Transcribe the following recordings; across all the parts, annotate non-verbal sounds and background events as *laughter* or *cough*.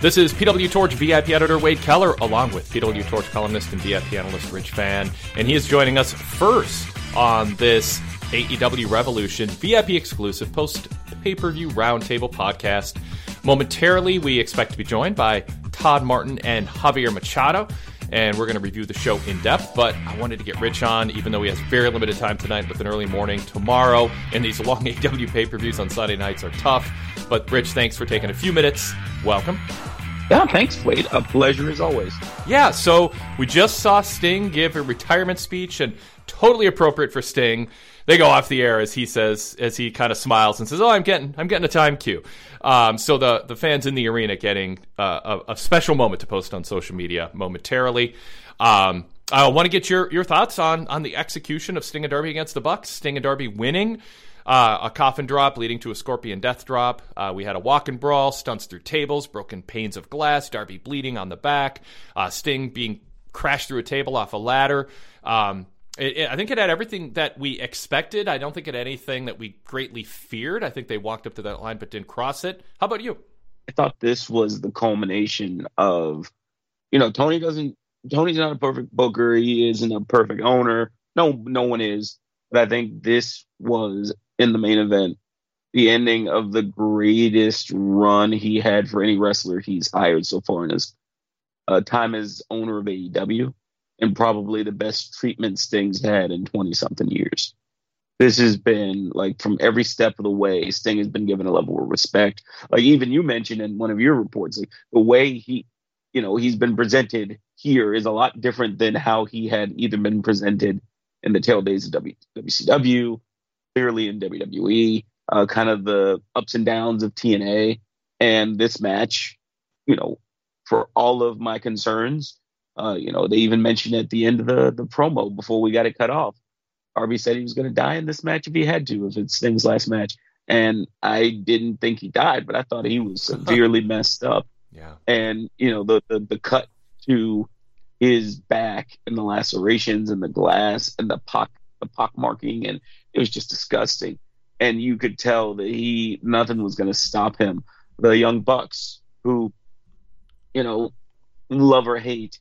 This is PW Torch VIP editor Wade Keller, along with PW Torch columnist and VIP analyst Rich Fann, and he is joining us first on this AEW Revolution VIP exclusive post pay per view roundtable podcast. Momentarily, we expect to be joined by Todd Martin and Javier Machado, and we're going to review the show in depth. But I wanted to get Rich on, even though he has very limited time tonight with an early morning tomorrow, and these long *laughs* AW pay per views on Sunday nights are tough. But Rich, thanks for taking a few minutes. Welcome. Yeah, thanks, Wade. A pleasure as always. Yeah, so we just saw Sting give a retirement speech, and totally appropriate for Sting. They go off the air as he says, as he kind of smiles and says, "Oh, I'm getting, I'm getting a time cue." Um, so the the fans in the arena getting uh, a, a, special moment to post on social media momentarily. Um, I want to get your your thoughts on on the execution of Sting and Darby against the Bucks. Sting and Darby winning. Uh, a coffin drop leading to a scorpion death drop. Uh, we had a walk and brawl, stunts through tables, broken panes of glass, Darby bleeding on the back, uh, Sting being crashed through a table off a ladder. Um, it, it, I think it had everything that we expected. I don't think it had anything that we greatly feared. I think they walked up to that line but didn't cross it. How about you? I thought this was the culmination of, you know, Tony doesn't. Tony's not a perfect booker. He isn't a perfect owner. No, no one is. But I think this was in the main event, the ending of the greatest run he had for any wrestler he's hired so far in his uh, time as owner of AEW, and probably the best treatment Sting's had in 20 something years. This has been like from every step of the way, Sting has been given a level of respect. Like even you mentioned in one of your reports, like the way he, you know, he's been presented here is a lot different than how he had either been presented in the tail days of w- WCW clearly in WWE, uh, kind of the ups and downs of TNA. And this match, you know, for all of my concerns, uh, you know, they even mentioned at the end of the, the promo before we got it cut off. Darby said he was going to die in this match if he had to, if it's Sting's last match. And I didn't think he died, but I thought he was *laughs* severely messed up. Yeah. And, you know, the, the, the cut to his back and the lacerations and the glass and the pock the pock marking and it was just disgusting. And you could tell that he nothing was going to stop him. The young bucks, who, you know, love or hate,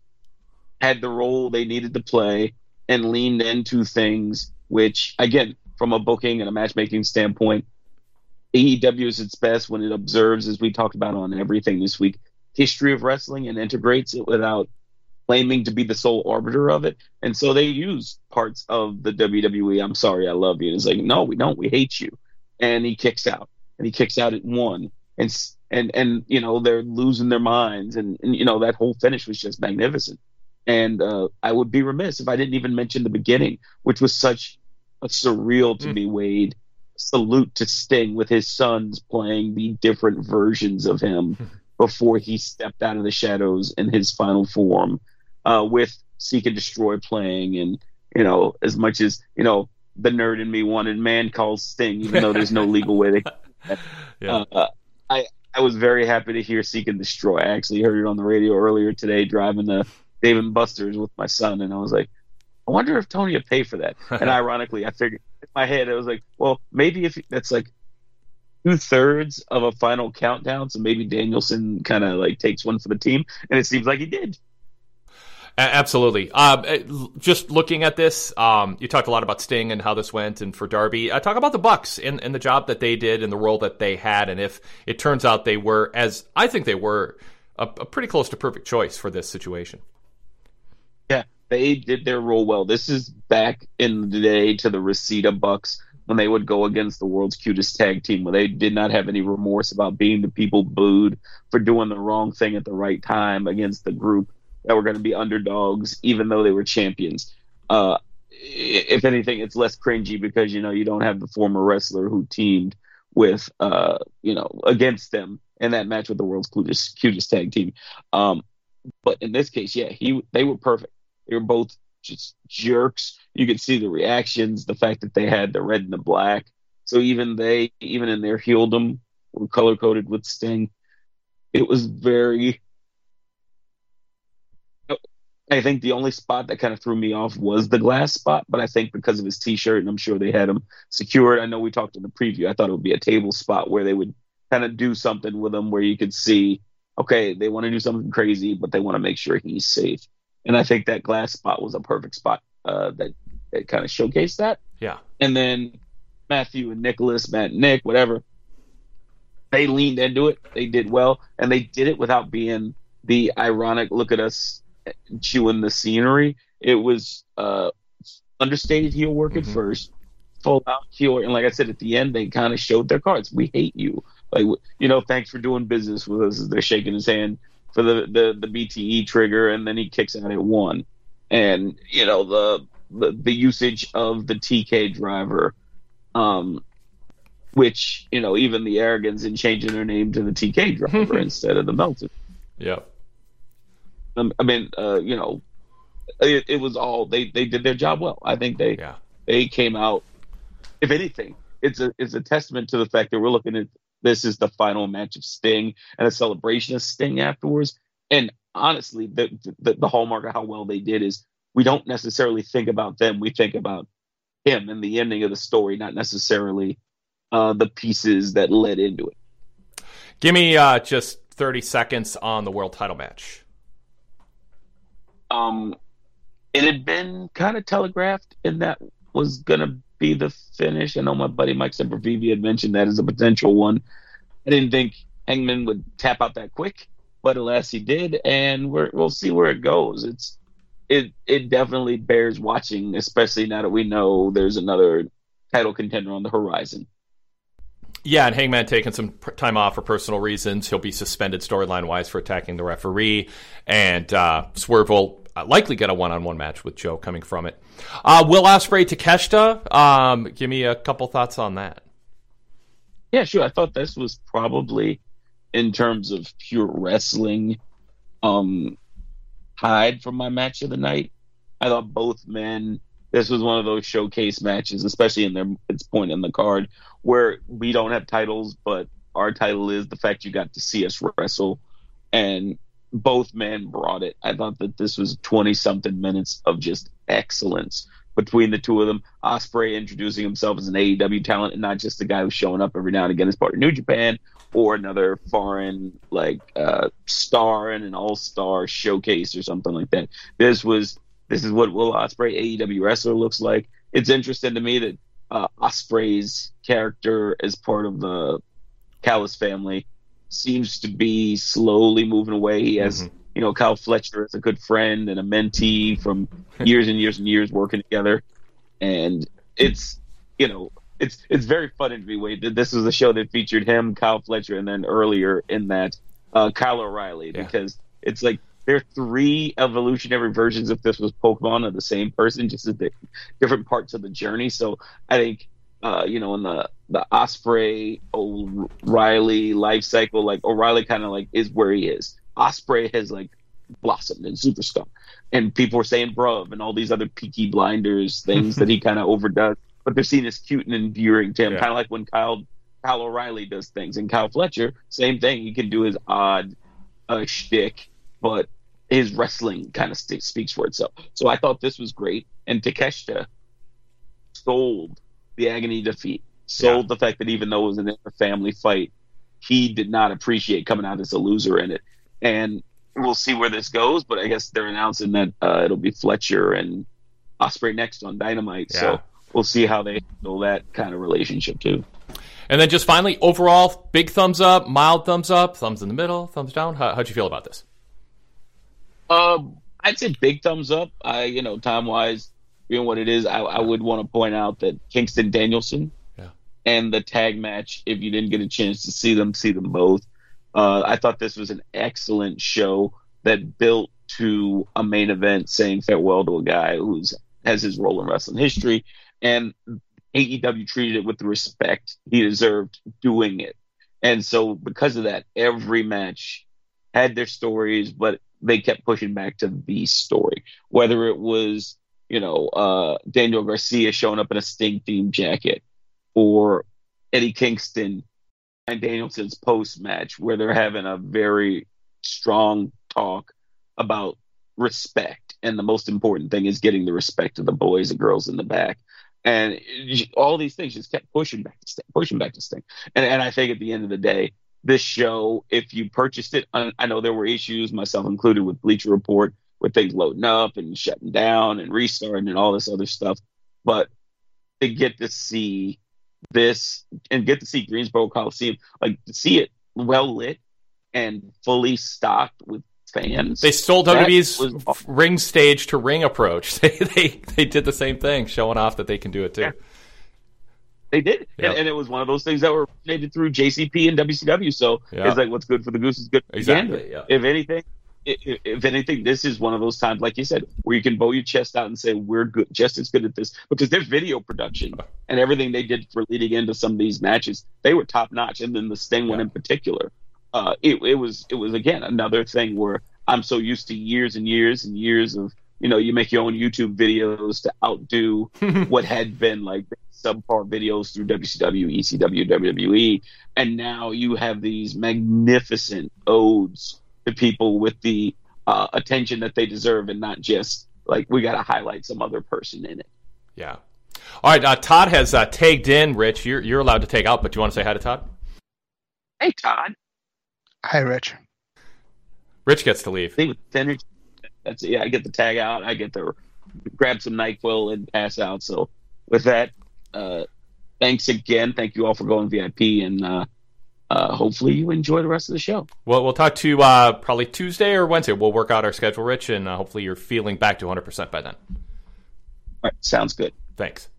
had the role they needed to play and leaned into things which, again, from a booking and a matchmaking standpoint, AEW is its best when it observes, as we talked about on everything this week, history of wrestling and integrates it without claiming to be the sole arbiter of it. And so they use parts of the WWE. I'm sorry, I love you. And it's like, no, we don't. We hate you. And he kicks out, and he kicks out at one, and and and you know they're losing their minds, and, and you know that whole finish was just magnificent. And uh, I would be remiss if I didn't even mention the beginning, which was such a surreal to mm. me, Wade. Salute to Sting with his sons playing the different versions of him *laughs* before he stepped out of the shadows in his final form uh, with Seek and Destroy playing, and you know, as much as you know, the nerd in me wanted man calls Sting, even though there's no legal way they. *laughs* yeah. Uh, I I was very happy to hear Seek and Destroy. I actually heard it on the radio earlier today, driving to Dave and Buster's with my son, and I was like, I wonder if Tony would pay for that. *laughs* and ironically, I figured in my head, I was like, well, maybe if that's like two thirds of a final countdown, so maybe Danielson kind of like takes one for the team, and it seems like he did. Absolutely. Um, eh, just looking at this, um, you talked a lot about Sting and how this went, and for Darby, I uh, talk about the Bucks and, and the job that they did and the role that they had, and if it turns out they were, as I think they were, a, a pretty close to perfect choice for this situation. They did their role well. This is back in the day to the Reseda Bucks when they would go against the world's cutest tag team, where they did not have any remorse about being the people booed for doing the wrong thing at the right time against the group that were going to be underdogs, even though they were champions. Uh, if anything, it's less cringy because you know you don't have the former wrestler who teamed with uh, you know against them in that match with the world's cutest, cutest tag team. Um, but in this case, yeah, he they were perfect. They were both just jerks. You could see the reactions, the fact that they had the red and the black. So even they, even in their heeldom, were color coded with Sting it was very. I think the only spot that kind of threw me off was the glass spot, but I think because of his T-shirt, and I'm sure they had him secured. I know we talked in the preview. I thought it would be a table spot where they would kind of do something with him, where you could see, okay, they want to do something crazy, but they want to make sure he's safe. And I think that glass spot was a perfect spot uh, that that kind of showcased that. Yeah. And then Matthew and Nicholas, Matt, and Nick, whatever, they leaned into it. They did well, and they did it without being the ironic look at us chewing the scenery. It was uh, understated heel work at Mhm. first, full out heel, and like I said at the end, they kind of showed their cards. We hate you, like you know, thanks for doing business with us. They're shaking his hand for the the the BTE trigger, and then he kicks out at one, and you know the the, the usage of the TK driver. Um, which you know, even the arrogance in changing their name to the TK driver *laughs* instead of the Meltzer. Yep. Um, I mean, uh, you know, it, it was all they they did their job well. I think they Yeah. they came out. If anything, it's a it's a testament to the fact that we're looking at this is the final match of Sting and a celebration of Sting afterwards. And honestly, the the, the hallmark of how well they did is we don't necessarily think about them. We think about him and the ending of the story, not necessarily uh, the pieces that led into it. Give me uh, just 30 seconds on the world title match. Um, it had been kind of telegraphed, and that was gonna be the finish. I know my buddy Mike Sempervive had mentioned that as a potential one. I didn't think Hangman would tap out that quick, but alas, he did, and we're, we'll see where it goes. It's it it definitely bears watching, especially now that we know there's another title contender on the horizon. Yeah, and Hangman taking some time off for personal reasons. He'll be suspended storyline wise for attacking the referee, and uh, Swerve will likely get a one on one match with Joe coming from it. Uh, Will Ospreay Takeshita, um, give me a couple thoughts on that. Yeah, sure. I thought this was probably, in terms of pure wrestling, um, tied for my match of the night. I thought both men. This was one of those showcase matches, especially in their its point in the card, where we don't have titles, but our title is the fact you got to see us wrestle, and both men brought it. I thought that this was twenty something minutes of just excellence between the two of them. Ospreay introducing himself as an AEW talent and not just a guy who's showing up every now and again as part of New Japan or another foreign like uh, star in an all star showcase or something like that. This was this is what Will Ospreay AEW wrestler looks like. It's interesting to me that uh, Ospreay's character as part of the Callis family seems to be slowly moving away. He has Mhm. you know, Kyle Fletcher is a good friend and a mentee from *laughs* years and years and years working together. And it's, you know, it's it's very funny to me. Wade, this was a show that featured him, Kyle Fletcher, and then earlier in that, uh, Kyle O'Reilly, Yeah. because it's like there are three evolutionary versions if this was Pokemon of the same person, just at the different parts of the journey. So I think, uh, you know, in the the Ospreay O'Reilly life cycle, like O'Reilly kind of like is where he is. Ospreay has like blossomed in superstar, and people were saying bruv and all these other peaky blinders things that he *laughs* kind of overdoes, but they're seen as cute and endearing to him, Yeah. kind of like when Kyle Kyle O'Reilly does things, and Kyle Fletcher, same thing. He can do his odd uh, shtick, but his wrestling kind of st- speaks for itself. So I thought this was great, and Takeshita sold the agony defeat, sold the fact that even though it was an inter-family fight, he did not appreciate coming out as a loser in it. And we'll see where this goes, but I guess they're announcing that uh, it'll be Fletcher and Ospreay next on Dynamite. Yeah. So we'll see how they handle that kind of relationship too. And then just finally, overall, big thumbs up, mild thumbs up, thumbs in the middle, thumbs down. How, how'd you feel about this? Um, I'd say big thumbs up. I, you know, time wise, being what it is, I, I would want to point out that Kingston Danielson Yeah. and the tag match, if you didn't get a chance to see them, see them both. Uh, I thought this was an excellent show that built to a main event saying farewell to a guy who's has his role in wrestling history, and AEW treated it with the respect he deserved doing it. And so, because of that, every match had their stories, but they kept pushing back to the story. Whether it was, you know, uh, Daniel Garcia showing up in a Sting themed jacket, or Eddie Kingston and Danielson's post match where they're having a very strong talk about respect, and the most important thing is getting the respect of the boys and girls in the back. And all these things just kept pushing back to Sting, pushing back to Sting. And, and I think at the end of the day, this show, if you purchased it, I know there were issues, myself included, with Bleacher Report, with things loading up and shutting down and restarting and all this other stuff. But to get to see this and get to see Greensboro Coliseum, like to see it well lit and fully stocked with fans. They stole WWE's was, ring stage to ring approach. *laughs* They, they they did the same thing, showing off that they can do it too. Yeah. They did, yep. and, and, it was one of those things that were made through JCP and WCW. So yep. it's like what's good for the goose is good for exactly, the gander. If anything, if, if anything, this is one of those times, like you said, where you can bow your chest out and say we're good, just as good at this because their video production and everything they did for leading into some of these matches, they were top notch, and then the Sting one in particular uh, it, it was it was again another thing where I'm so used to years and years and years of you know you make your own YouTube videos to outdo *laughs* what had been like subpar videos through WCW, ECW, WWE, and now you have these magnificent odes to people with the uh, attention that they deserve, and not just like we got to highlight some other person in it. Yeah. All right. Uh, Todd has uh, tagged in. Rich, you're you're allowed to take out, but do you want to say hi to Todd? Hey, Todd. Hi, Rich. Rich gets to leave. That's yeah. I get the tag out. I get to grab some Nyquil and pass out. So with that, uh, thanks again. Thank you all for going VIP, and uh, uh, hopefully you enjoy the rest of the show. Well, we'll talk to uh, probably Tuesday or Wednesday. We'll work out our schedule, Rich, and uh, hopefully you're feeling back to 100 percent by then. All right, sounds good. Thanks.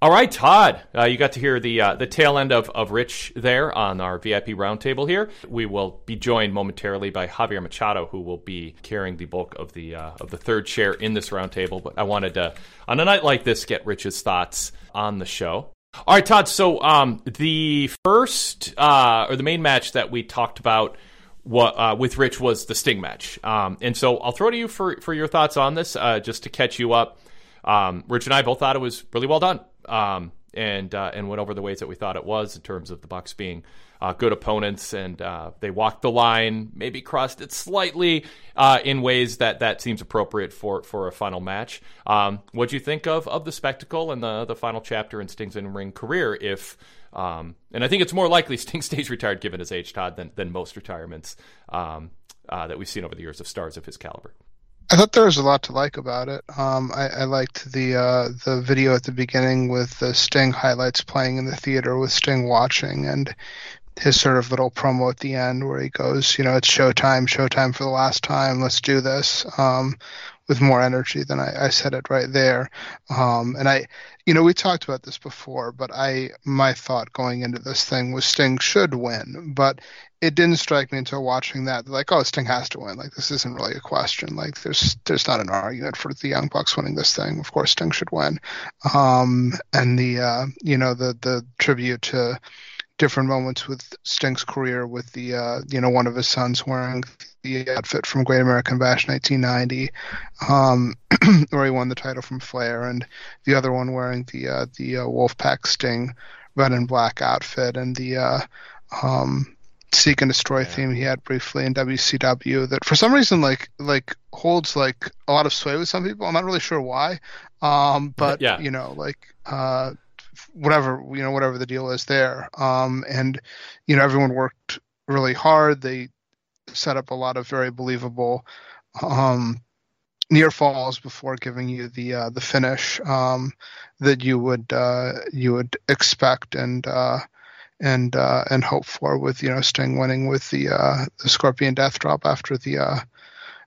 All right, Todd, uh, you got to hear the uh, the tail end of, of Rich there on our VIP roundtable here. We will be joined momentarily by Javier Machado, who will be carrying the bulk of the uh, of the third chair in this roundtable. But I wanted to, on a night like this, get Rich's thoughts on the show. All right, Todd. So um, the first uh, or the main match that we talked about what, uh, with Rich was the Sting match, um, and so I'll throw to you for for your thoughts on this, uh, just to catch you up. Um, Rich and I both thought it was really well done um, and uh, and went over the ways that we thought it was in terms of the Bucks being uh, good opponents, and uh, they walked the line, maybe crossed it slightly uh, in ways that that seems appropriate for for a final match. Um, what do you think of of the spectacle and the the final chapter in Sting's in ring career? If um, and I think it's more likely *laughs* Sting stays retired given his age, Todd, than than most retirements um, uh, that we've seen over the years of stars of his caliber. I thought there was a lot to like about it. Um, I, I, liked the uh, the video at the beginning with the Sting highlights playing in the theater with Sting watching, and his sort of little promo at the end where he goes, you know, it's showtime, showtime for the last time, let's do this, um, with more energy than I, I said it right there. Um, and I, you know, we talked about this before, but I, my thought going into this thing was Sting should win, but it didn't strike me until watching that like oh Sting has to win. Like this isn't really a question. Like there's there's not an argument for the Young Bucks winning this thing. Of course Sting should win. Um, and the uh, you know the the tribute to different moments with Sting's career with the uh, you know one of his sons wearing the outfit from Great American Bash 1990 um, *clears throat* where he won the title from Flair and the other one wearing the uh, the uh, Wolfpack Sting red and black outfit and the uh, um, seek and destroy yeah. theme he had briefly in WCW that for some reason like like holds like a lot of sway with some people. I'm not really sure why. Um, but yeah. you know, like uh, whatever you know, whatever the deal is there. Um, and you know, everyone worked really hard. They set up a lot of very believable um, near falls before giving you the uh, the finish um, that you would uh, you would expect and uh, and uh, and hope for with you know Sting winning with the uh, the Scorpion Death Drop after the uh,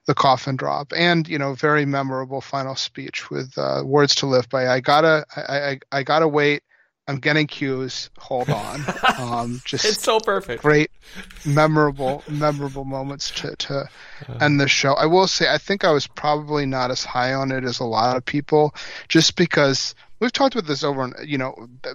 the coffin drop, and you know very memorable final speech with words to live by. I gotta I, I, I gotta wait. I'm getting cues. Hold on. *laughs* Um, just it's so perfect. Great, memorable, memorable moments to to uh. end the show. I will say I think I was probably not as high on it as a lot of people, just because we've talked about this over and you know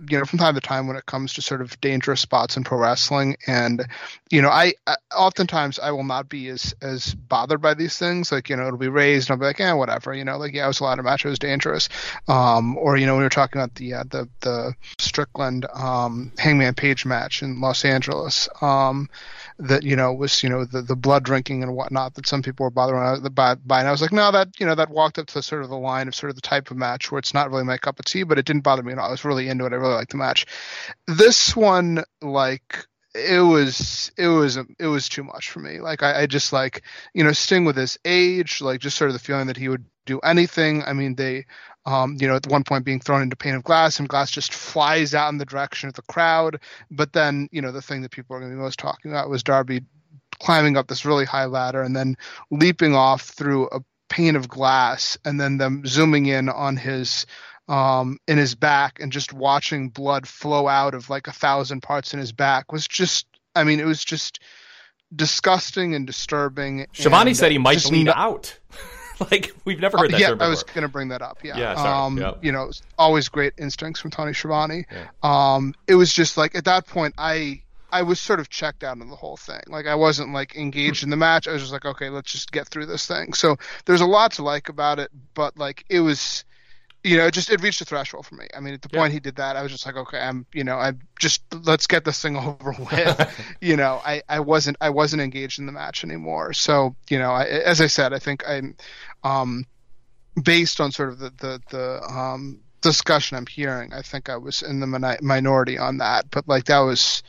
you know from time to time when it comes to sort of dangerous spots in pro wrestling. And you know I, I oftentimes I will not be as as bothered by these things. Like you know it'll be raised and I'll be like yeah whatever you know like yeah it was a lot of match it was dangerous. Um or you know we were talking about the uh, the the Strickland um Hangman Page match in Los Angeles. Um that you know was you know the the blood drinking and whatnot that some people were bothering by, by and I was like no that you know that walked up to sort of the line of sort of the type of match where it's not really my cup of tea but it didn't bother me at all. I was really into it. I really liked the match. This one like it was it was it was too much for me. Like I, I just like you know Sting with his age like just sort of the feeling that he would do anything I mean they um, you know, at one point being thrown into pane of glass, and glass just flies out in the direction of the crowd. But then, you know, the thing that people are going to be most talking about was Darby climbing up this really high ladder and then leaping off through a pane of glass, and then them zooming in on his um, in his back and just watching blood flow out of like a thousand parts in his back was just, I mean, it was just disgusting and disturbing. Schiavone and, said he might bleed not- out. *laughs* *laughs* like we've never heard that yeah, term before. I was going to bring that up. Yeah. Yeah, sorry. Um, Yep. You know, always great instincts from Tony Schiavone. Yeah. Um, it was just like at that point, I I was sort of checked out on the whole thing. Like I wasn't like engaged in the match. I was just like, okay, let's just get through this thing. So there's a lot to like about it, but like it was. You know, it just it reached a threshold for me. I mean, at the Yeah. point he did that, I was just like, okay, I'm, you know, I just let's get this thing *laughs* over with. you know, I, I wasn't I wasn't engaged in the match anymore. So, you know, I, as I said, I think I'm, um, based on sort of the the, the um, discussion I'm hearing, I think I was in the mini- minority on that. But like that was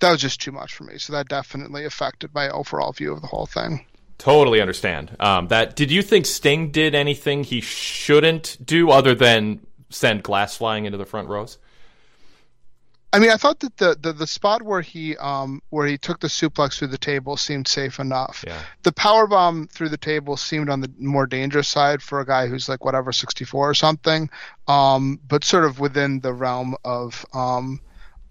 that was just too much for me. So that definitely affected my overall view of the whole thing. Totally understand. Um, that did you think Sting did anything he shouldn't do other than send glass flying into the front rows? I mean, I thought that the, the, the spot where he um where he took the suplex through the table seemed safe enough. Yeah. The power bomb through the table seemed on the more dangerous side for a guy who's like whatever 64 or something. Um, but sort of within the realm of um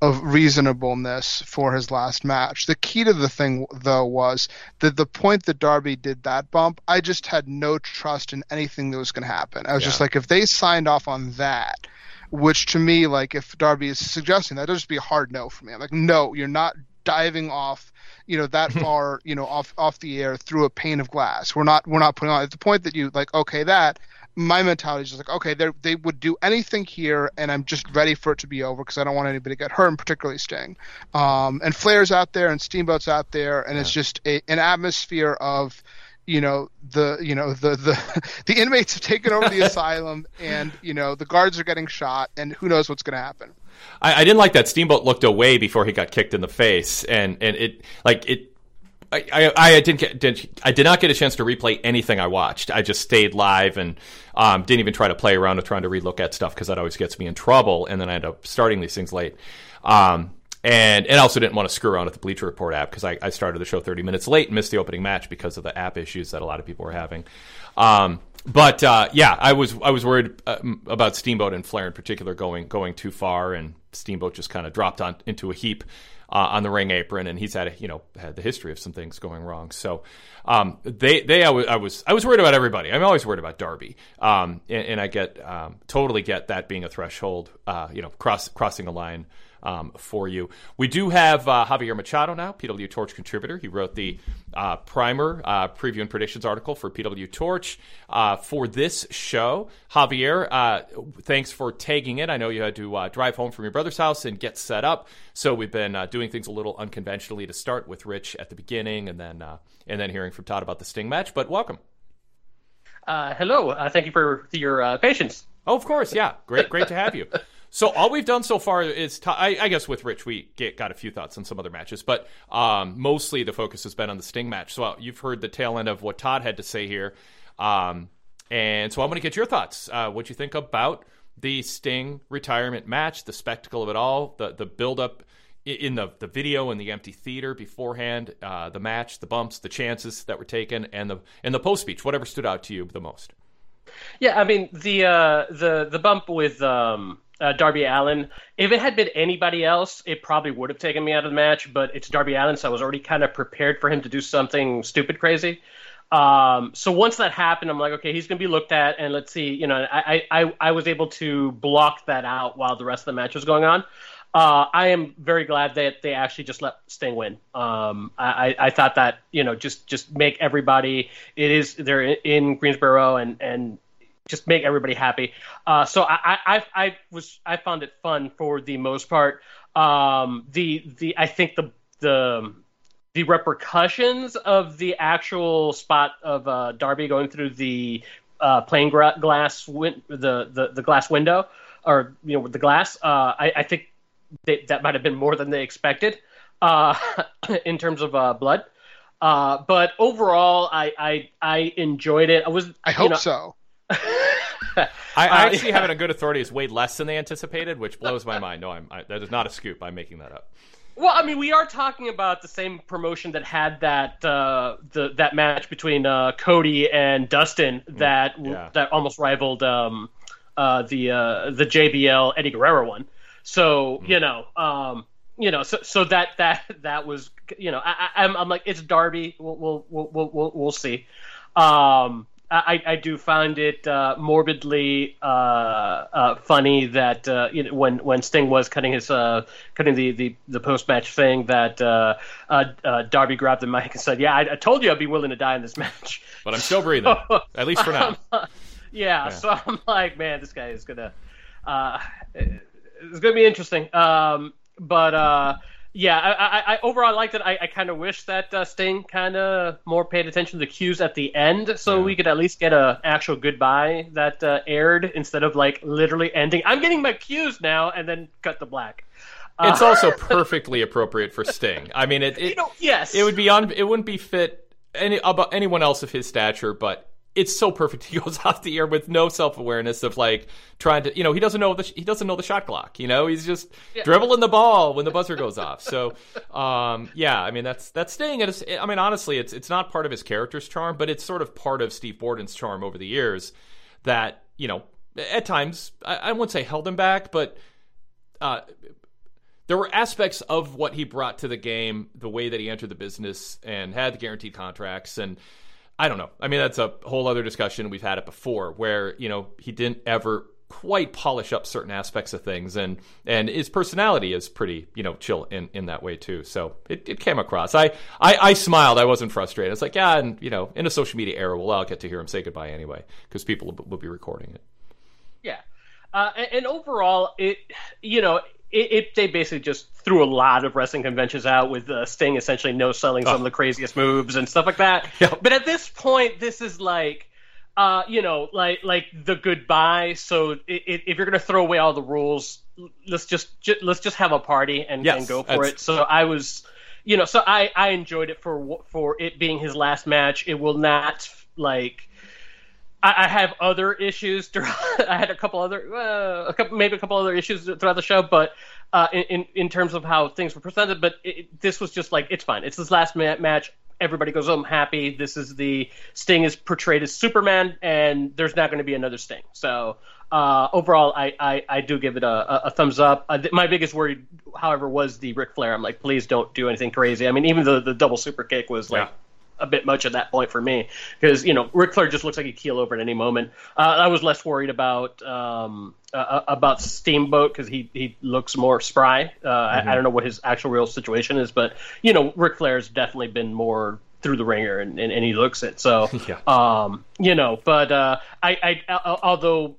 of reasonableness for his last match. The key to the thing though was that the point that Darby did that bump, I just had no trust in anything that was going to happen. I was just like if they signed off on that, which to me like if Darby is suggesting that, it'll just be a hard no for me. I'm like no, you're not diving off you know that *laughs* far you know off off the air through a pane of glass we're not we're not putting on at the point that you like okay that my mentality is just like okay they they would do anything here and i'm just ready for it to be over because i don't want anybody to get hurt and particularly sting um and flair's out there and steamboat's out there and it's just a, an atmosphere of you know the you know the the *laughs* the inmates have taken over the *laughs* asylum and you know the guards are getting shot and who knows what's going to happen I, I didn't like that Steamboat looked away before he got kicked in the face, and and it like it. I, I, I didn't get did, I did not get a chance to replay anything I watched. I just stayed live and um, didn't even try to play around with trying to relook at stuff because that always gets me in trouble. And then I end up starting these things late. Um, and and also didn't want to screw around with the Bleacher Report app because I, I started the show 30 minutes late and missed the opening match because of the app issues that a lot of people were having. Um, but uh, yeah, I was I was worried uh, about Steamboat and Flair in particular going going too far, and Steamboat just kind of dropped on into a heap uh, on the ring apron, and he's had a, you know had the history of some things going wrong. So um, they they I was, I was I was worried about everybody. I'm always worried about Darby, um, and, and I get um, totally get that being a threshold, uh, you know, cross crossing a line um, for you. We do have uh, Javier Machado now, PW Torch contributor. He wrote the uh, primer uh, preview and predictions article for PW Torch uh, for this show. Javier, uh, thanks for tagging it. I know you had to uh, drive home from your brother's house and get set up, so we've been uh, doing things a little unconventionally to start with Rich at the beginning, and then uh, and then hearing from Todd about the Sting match. But welcome. Uh, hello. Uh, thank you for your uh, patience. Oh, of course, yeah. Great, great to have you. *laughs* So all we've done so far is, t- I, I guess, with Rich, we get, got a few thoughts on some other matches, but um, mostly the focus has been on the Sting match. So uh, you've heard the tail end of what Todd had to say here, um, and so I'm going to get your thoughts. Uh, what you think about the Sting retirement match, the spectacle of it all, the the build up in the the video and the empty theater beforehand, uh, the match, the bumps, the chances that were taken, and the and the post speech. Whatever stood out to you the most. Yeah, I mean the uh, the the bump with um, uh, Darby Allin. If it had been anybody else, it probably would have taken me out of the match. But it's Darby Allin, so I was already kind of prepared for him to do something stupid, crazy. Um, so once that happened, I'm like, okay, he's going to be looked at, and let's see. You know, I, I I was able to block that out while the rest of the match was going on. Uh, I am very glad that they actually just let Sting win. Um, I, I thought that you know just just make everybody. It is they're in Greensboro and and just make everybody happy. Uh, so I, I I was I found it fun for the most part. Um, the the I think the the the repercussions of the actual spot of uh, Darby going through the uh, plane gra- glass win- the, the the glass window or you know the glass. Uh, I, I think they, that might have been more than they expected uh, *laughs* in terms of uh, blood. Uh, but overall, I, I I enjoyed it. I was. I hope you know, so. *laughs* I, I actually yeah. have it on good authority is way less than they anticipated, which blows my mind. No, I'm I, that is not a scoop. I'm making that up. Well, I mean, we are talking about the same promotion that had that uh, the that match between uh, Cody and Dustin that yeah. that almost rivaled um, uh, the uh, the JBL Eddie Guerrero one. So mm. you know, um, you know, so so that that that was you know, I, I'm I'm like it's Darby. We'll we'll we'll we'll, we'll see. Um, I, I do find it uh, morbidly uh, uh, funny that uh, you know, when when Sting was cutting his uh, cutting the, the, the post match thing that uh, Darby grabbed the mic and said, "Yeah, I, I, told you I'd be willing to die in this *laughs* match, but I'm still breathing, at least for now." yeah, yeah, so I'm like, man, this guy is gonna it's gonna be interesting. Um, but yeah, I, I, I, overall liked it. I, I kind of wish that uh, Sting kind of more paid attention to the cues at the end, so yeah. we could at least get a actual goodbye that uh, aired instead of like literally ending. I'm getting my cues now, and then cut the black. It's uh, also *laughs* perfectly appropriate for Sting. I mean, it, it you know, yes, it would be on. It wouldn't be fit any about anyone else of his stature, but it's so perfect. *laughs* He goes off the air with no self awareness of like trying to, you know, he doesn't know the he doesn't know the shot clock. You know, he's just yeah. dribbling the ball when the buzzer goes off. So, um, yeah, I mean that's that's staying at. His, I mean, honestly, it's it's not part of his character's charm, but it's sort of part of Steve Borden's charm over the years. That you know, at times I, I wouldn't say held him back, but. Uh, there were aspects of what he brought to the game, the way that he entered the business and had the guaranteed contracts, and I don't know. I mean, that's a whole other discussion. We've had it before, where you know he didn't ever quite polish up certain aspects of things, and and his personality is pretty you know chill in, in that way too. So it, it came across. I, I I smiled. I wasn't frustrated. It's like yeah, and you know, in a social media era, we'll all get to hear him say goodbye anyway because people will, will, be recording it. Yeah, uh, and, and overall, it you know it, it, they basically just threw a lot of wrestling conventions out with uh, Sting essentially no selling some oh. of the craziest moves and stuff like that. Yep. But at this point, this is like, uh, you know, like like the goodbye. So it, if you're gonna throw away all the rules, let's just, just let's just have a party and, yes, and go for it. So I was, you know, so I I enjoyed it for for it being his last match. It will not like I, have other issues. Throughout, *laughs* I had a couple other, uh, a couple, maybe a couple other issues throughout the show, but uh, in in terms of how things were presented. But it, this was just like it's fine. It's this last ma- match. Everybody goes home happy. This is the Sting is portrayed as Superman, and there's not going to be another Sting. So uh, overall, I, I, I, do give it a, a thumbs up. Uh, th- my biggest worry, however, was the Ric Flair. I'm like, please don't do anything crazy. I mean, even the the double super kick was like. Yeah a bit much at that point for me because you know Ric Flair just looks like he'd keel over at any moment. Uh, I was less worried about um, uh, uh about Steamboat because he he looks more spry. Uh, mm-hmm. I, I, mm-hmm. don't know what his actual real situation is, but you know Ric Flair's definitely been more through the ringer and, and, and he looks it. So *laughs* yeah. um, you know, but uh, I, I although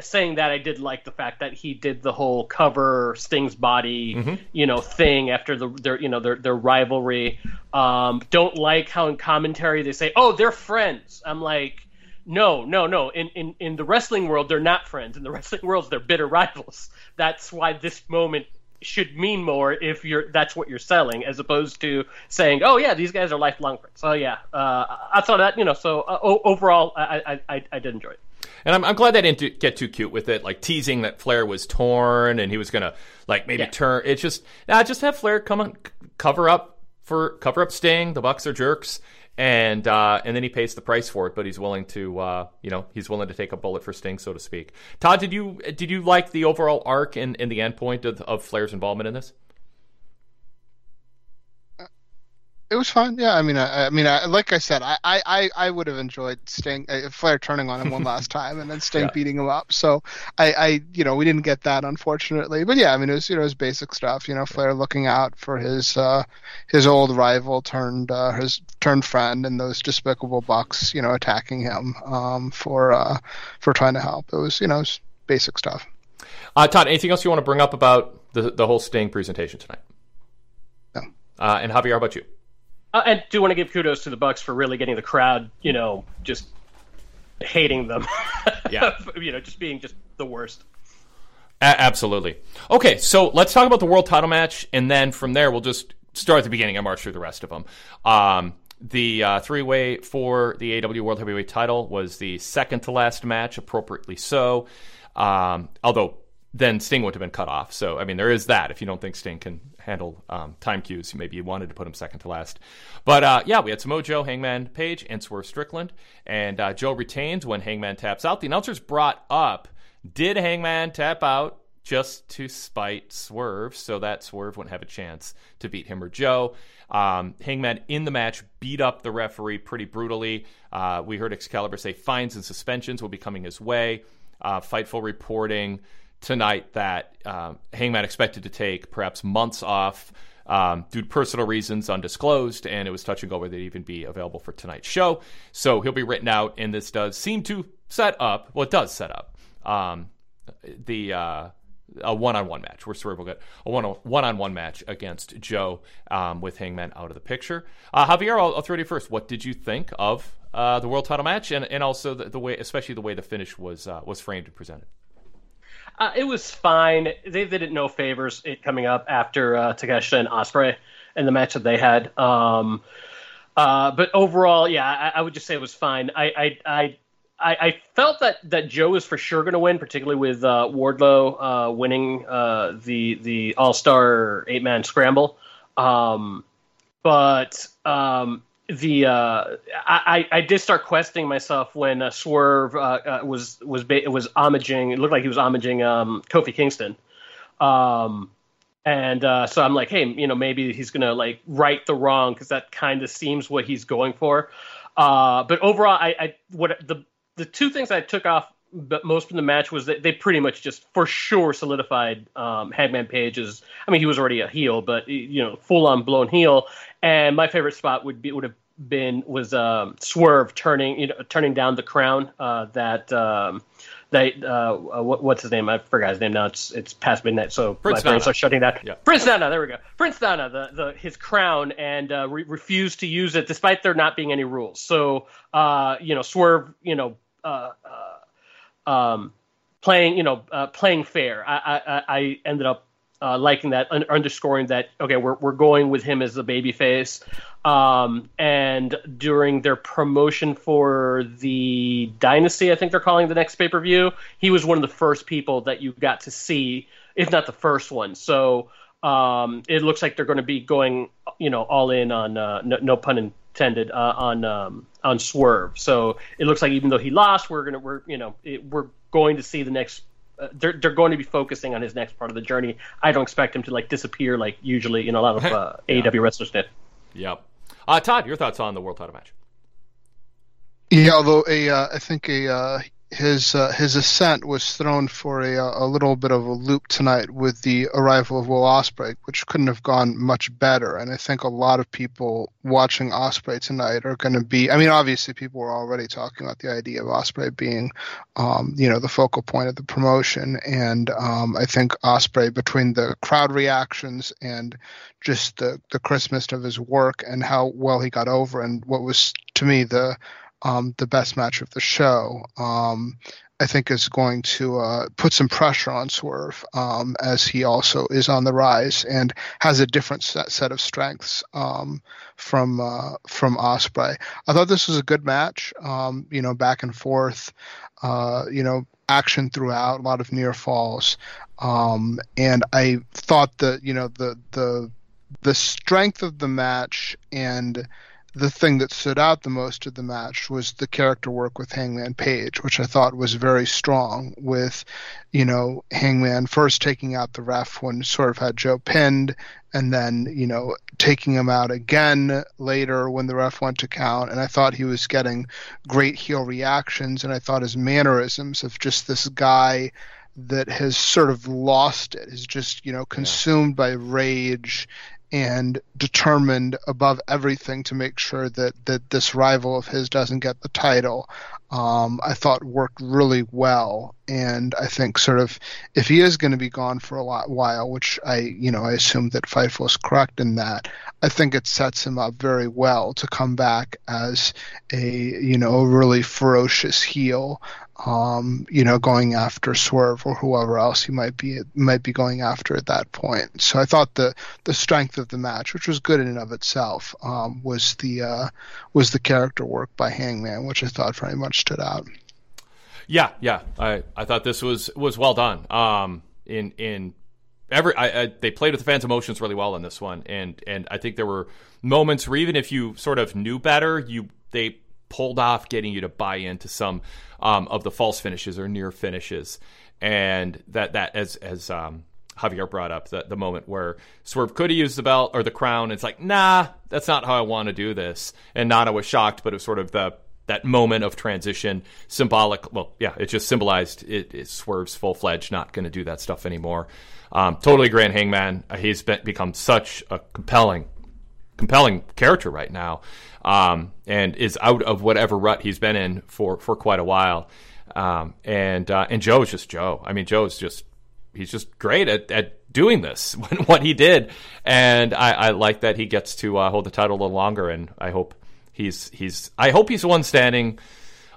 saying that I did like the fact that he did the whole cover Sting's body, mm-hmm. you know, thing after the their you know their their rivalry. Um, don't like how in commentary they say, "Oh, they're friends." I'm like, no, no, no. In in in the wrestling world, they're not friends. In the *laughs* wrestling world, they're bitter rivals. That's why this moment should mean more if you're that's what you're selling as opposed to saying oh yeah these guys are lifelong friends so yeah uh, i saw that you know so uh, overall I, I i did enjoy it and I'm, I'm glad they didn't get too cute with it, like teasing that Flair was torn and he was gonna like maybe yeah. turn. It's just nah, just have Flair come on, cover up for cover up Sting. The Bucks are jerks, and uh, and then he pays the price for it. But he's willing to, uh, you know, he's willing to take a bullet for Sting, so to speak. Todd, did you did you like the overall arc and, and the end point of, of Flair's involvement in this? It was fun. Yeah, I mean, I, I mean, I, like I said, I, I, I would have enjoyed Sting, uh, Flair turning on him one last time, and then Sting yeah. beating him up. So I, I, you know, we didn't get that unfortunately. But yeah, I mean, it was you know, it was basic stuff. You know, Flair looking out for his, uh, his old rival turned, uh, his turned friend, and those despicable Bucks, you know, attacking him, um, for, uh, for trying to help. It was, you know, was basic stuff. Uh, Todd, anything else you want to bring up about the the whole Sting presentation tonight? No. Uh, and Javier, how about you? Uh, and do want to give kudos to the Bucks for really getting the crowd, you know, just hating them. *laughs* Yeah. you know, just being just the worst. A- absolutely. Okay, so let's talk about the world title match, and then from there we'll just start at the beginning and march through the rest of them. Um, the uh, three way for the AW World Heavyweight title was the second to last match, appropriately so. Um, although then Sting would have been cut off. So, I mean, there is that. If you don't think Sting can handle um, time cues, maybe you wanted to put him second to last. But uh, yeah, we had Samoa Joe, Hangman Page, and Swerve Strickland. And uh, Joe retains when Hangman taps out. The announcers brought up did Hangman tap out just to spite Swerve so that Swerve wouldn't have a chance to beat him or Joe? Um, Hangman in the match beat up the referee pretty brutally. Uh, we heard Excalibur say fines and suspensions will be coming his way. Uh, Fightful reporting tonight that uh, Hangman expected to take perhaps months off um, due to personal reasons undisclosed, and it was touch and go whether they'd even be available for tonight's show. So he'll be written out, and this does seem to set up. Well, it does set up um, the uh, a one-on-one match where Swerve will get a one-on-one match against Joe um, with Hangman out of the picture. Uh, Javier, I'll, I'll, throw to you first. What did you think of uh, the world title match, and, and also the, the, way, especially the way the finish was uh, was framed and presented? Uh, it was fine. They, they did no favors it coming up after uh, Takeshita and Ospreay and the match that they had. Um, uh, but overall, yeah, I, I, would just say it was fine. I I, I, I felt that, that Joe was for sure going to win, particularly with uh, Wardlow uh, winning uh, the the All Star eight man scramble. Um, but um, the uh, I, I did start questioning myself when uh, Swerve uh, uh was was was homaging. It looked like he was homaging um, Kofi Kingston, um, and uh, so I'm like, hey, you know, maybe he's gonna like right the wrong because that kind of seems what he's going for. Uh, but overall, I, I what the the two things I took off but most from the match was that they pretty much just for sure solidified um, Hangman Page as I mean he was already a heel, but you know full on blown heel. And my favorite spot would be would have been was um, Swerve turning you know turning down the crown uh, that um, that uh, what, what's his name I forgot his name now it's it's past midnight so Prince my brains are shutting down. Yeah. Prince Nana there we go Prince Nana the, the his crown and uh, re- refused to use it despite there not being any rules. So uh, you know Swerve you know. Uh, uh, um, playing, you know, uh, playing fair. I, I, I ended up uh, liking that, un- underscoring that. Okay, we're we're going with him as the baby face. Um, and during their promotion for the Dynasty, I think they're calling the next pay per view, he was one of the first people that you got to see, if not the first one. So um, it looks like they're going to be going, you know, all in on uh, no, no pun intended uh, on um, on Swerve. So it looks like even though he lost, we're gonna we're you know it, we're going to see the next. Uh, they're they're going to be focusing on his next part of the journey. I don't expect him to like disappear like usually you know a lot of uh, yeah. AEW wrestlers did. Yep. Uh, Todd, your thoughts on the world title match? Yeah, although a uh, I think a uh, his uh, his ascent was thrown for a, a little bit of a loop tonight with the arrival of Will Ospreay, which couldn't have gone much better. And I think a lot of people watching Ospreay tonight are going to be. I mean, obviously, people were already talking about the idea of Ospreay being, um, you know, the focal point of the promotion. And um, I think Ospreay, between the crowd reactions and just the the Christmas of his work and how well he got over, and what was to me the um, the best match of the show, um, I think is going to uh, put some pressure on Swerve um, as he also is on the rise and has a different set, set of strengths um, from uh, from Ospreay. I thought this was a good match. Um, you know, back and forth. Uh, you know, action throughout, a lot of near falls, um, and I thought that you know the the the strength of the match and the thing that stood out the most of the match was the character work with Hangman Page, which I thought was very strong. With, you know, Hangman first taking out the ref when sort of had Joe pinned, and then you know taking him out again later when the ref went to count. And I thought he was getting great heel reactions, and I thought his mannerisms of just this guy that has sort of lost it is just you know consumed yeah. by rage and determined above everything to make sure that that this rival of his doesn't get the title. Um, I thought worked really well, and I think sort of if he is going to be gone for a lot while, which I you know I assume that Fightful is correct in that, I think it sets him up very well to come back as a you know really ferocious heel um, you know, going after Swerve or whoever else he might be might be going after at that point. So I thought the the strength of the match, which was good in and of itself, um, was the uh, was the character work by Hangman, which I thought very much stood out. Yeah, yeah, I, I thought this was was well done. Um, in in every I, I, they played with the fans' emotions really well in this one, and and I think there were moments where even if you sort of knew better, you they pulled off getting you to buy into some um, of the false finishes or near finishes, and that that as as um, Javier brought up the the moment where Swerve could have used the belt or the crown. It's like, nah, that's not how I want to do this. And Nana was shocked, but it was sort of the that moment of transition, symbolic. Well, yeah, it just symbolized it, it Swerve's full fledged, not going to do that stuff anymore. Um, totally Grand Hangman. He's been, become such a compelling, compelling character right now um, and is out of whatever rut he's been in for, for quite a while. Um, and uh, and Joe is just Joe. I mean, Joe is just he's just great at, at doing this *laughs* what he did, and I, I like that he gets to uh, hold the title a little longer. And I hope he's he's I hope he's the one standing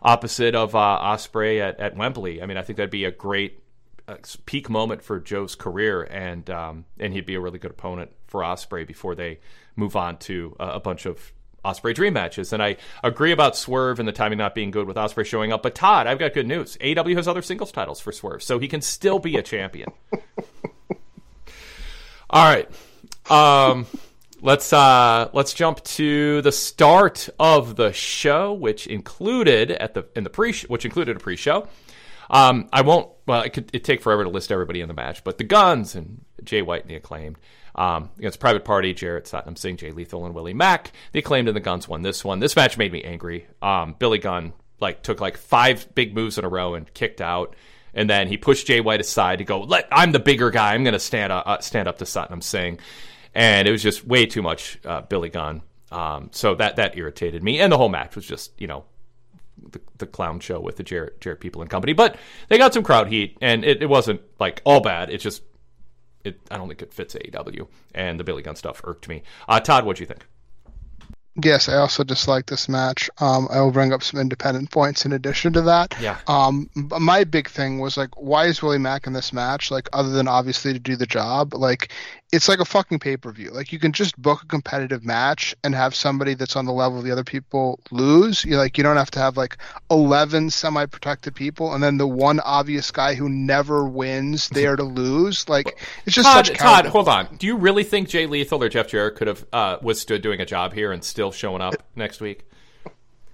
opposite of uh, Ospreay at, at Wembley. I mean, I think that'd be a great uh, peak moment for Joe's career, and um, and he'd be a really good opponent for Ospreay before they move on to uh, a bunch of Ospreay Dream matches. And I agree about Swerve and the timing not being good with Ospreay showing up. But Todd, I've got good news. AEW has other singles titles for Swerve, so he can still be a champion. *laughs* All right. Um, let's uh, let's jump to the start of the show, which included at the in the pre which included a pre-show. Um, I won't. Well, it could it take forever to list everybody in the match, but the Gunns and Jay White and the Acclaimed um, against Private Party, Jarrett Satnam Singh, Jay Lethal, and Willie Mack. The Acclaimed and the Gunns won this one. This match made me angry. Um, Billy Gunn like took like five big moves in a row and kicked out. And then he pushed Jay White aside to go. Let I'm the bigger guy. I'm going to stand up, uh, stand up to Satnam Singh. And it was just way too much uh, Billy Gunn. Um, so that that irritated me. And the whole match was just you know the, the, clown show with the Jarrett, Jarrett people and company. But they got some crowd heat, and it, it wasn't like all bad. It just it, I don't think it fits AEW, and the Billy Gunn stuff irked me. Uh, Todd, what do you think? Yes, I also dislike this match. Um, I will bring up some independent points in addition to that. Yeah. Um, my big thing was like, why is Willie Mack in this match? Like, other than obviously to do the job, like it's like a fucking pay per view. Like you can just book a competitive match and have somebody that's on the level of the other people lose. You like you don't have to have like eleven semi protected people and then the one obvious guy who never wins *laughs* there to lose. Like it's just Todd, such. Todd, hold on. Do you really think Jay Lethal or Jeff Jarrett could have uh, withstood doing a job here and still showing up *laughs* next week?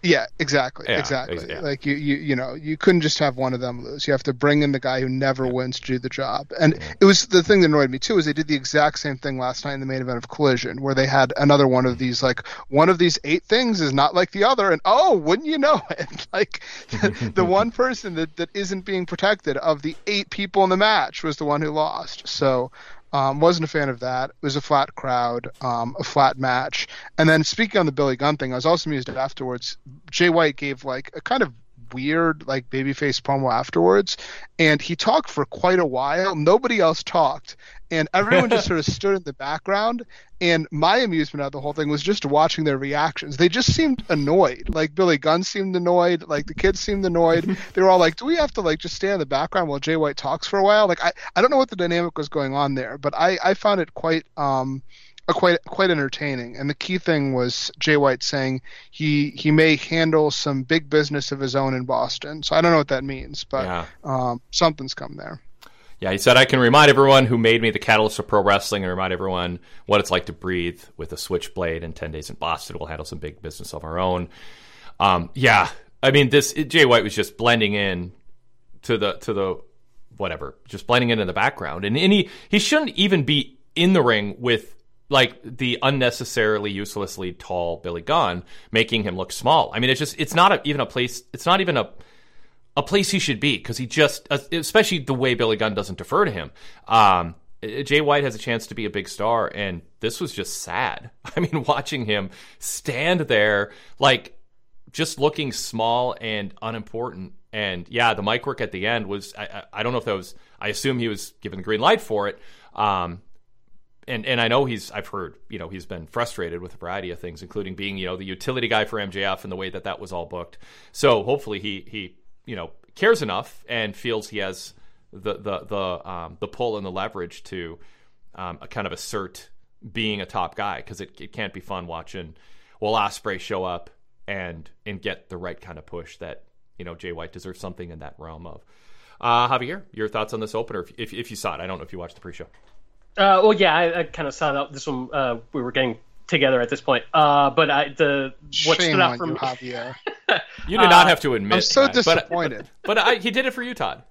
Yeah, exactly, yeah, exactly. Yeah. Like you, you, you know, you couldn't just have one of them lose. You have to bring in the guy who never yeah. wins to do the job. And it was the thing that annoyed me too is they did the exact same thing last night in the main event of Collision, where they had another one of these like one of these eight things is not like the other, and oh, wouldn't you know it? *laughs* Like the, *laughs* the one person that that isn't being protected of the eight people in the match was the one who lost. So um, wasn't a fan of that. It was a flat crowd, um, a flat match. And then speaking on the Billy Gunn thing, I was also amused afterwards. Jay White gave like a kind of weird like babyface promo afterwards and he talked for quite a while nobody else talked and everyone just sort of *laughs* stood in the background and my amusement out of the whole thing was just watching their reactions they just seemed annoyed like billy gunn seemed annoyed like the kids seemed annoyed *laughs* they were all like do we have to like just stay in the background while jay white talks for a while like i, I don't know what the dynamic was going on there but i i found it quite um quite quite entertaining. And the key thing was Jay White saying he he may handle some big business of his own in Boston. So I don't know what that means, but yeah. um, something's come there. Yeah, he said, I can remind everyone who made me the catalyst of pro wrestling and remind everyone what it's like to breathe with a switchblade. And 10 days in Boston, we'll handle some big business of our own. Um, yeah, I mean, this Jay White was just blending in to the to the whatever, just blending in in the background, and, and he he shouldn't even be in the ring with like the unnecessarily uselessly tall Billy Gunn, making him look small. I mean, it's just it's not a, even a place. It's not even a a place he should be because he just, especially the way Billy Gunn doesn't defer to him. Um, Jay White has a chance to be a big star, and this was just sad. *laughs* I mean, watching him stand there, like just looking small and unimportant. And yeah, the mic work at the end was, I, I don't know if that was, I assume he was given the green light for it. Um, and and I know he's I've heard you know he's been frustrated with a variety of things, including being you know the utility guy for MJF and the way that that was all booked. So hopefully he he you know cares enough and feels he has the the the um, the pull and the leverage to um, kind of assert being a top guy because it, it can't be fun watching Will Ospreay show up and and get the right kind of push that you know Jay White deserves something in that realm of. Uh, Javier, your thoughts on this opener? If, if, if you saw it, I don't know if you watched the pre-show. Uh, well, yeah, I, I kind of saw that this one. Uh, we were getting together at this point. Uh, but I, the what Shame stood out on for you, me. Javier. *laughs* You did not have to admit. I'm so that, disappointed. But, I, he did it for you, Todd.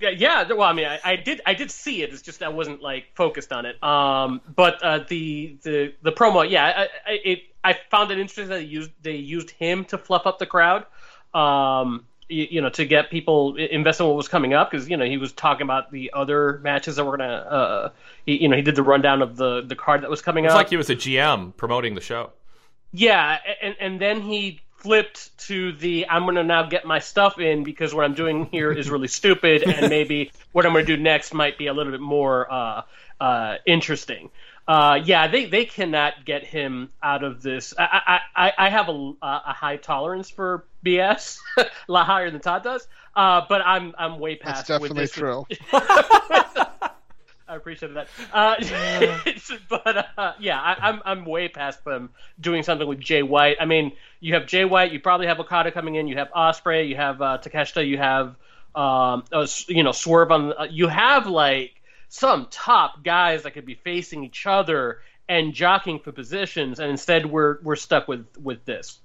Yeah, yeah, well, I mean, I, I did, I did see it. It's just I wasn't like focused on it. Um, but uh, the the the promo, yeah, I, I, it, I found it interesting that they used they used him to fluff up the crowd. Um, you, you know, to get people invested in what was coming up because you know he was talking about the other matches that were gonna. Uh, he, you know, he did the rundown of the the card that was coming It's up. It's like he was a GM promoting the show. Yeah, and and then he flipped to the I'm going to now get my stuff in because what I'm doing here is really stupid, and *laughs* maybe what I'm going to do next might be a little bit more uh, uh, interesting. Uh, yeah, they, they cannot get him out of this. I I, I, I have a, a high tolerance for BS, *laughs* a lot higher than Todd does. Uh, but I'm I'm way That's past. with definitely true. *laughs* *laughs* I appreciate that. Uh, but uh, yeah, I, I'm I'm way past them doing something with Jay White. I mean, you have Jay White, you probably have Okada coming in, you have Ospreay, you have uh, Takeshita, you have um, you know Swerve on. Uh, you have like some top guys that could be facing each other and jockeying for positions, and instead we're we're stuck with with this.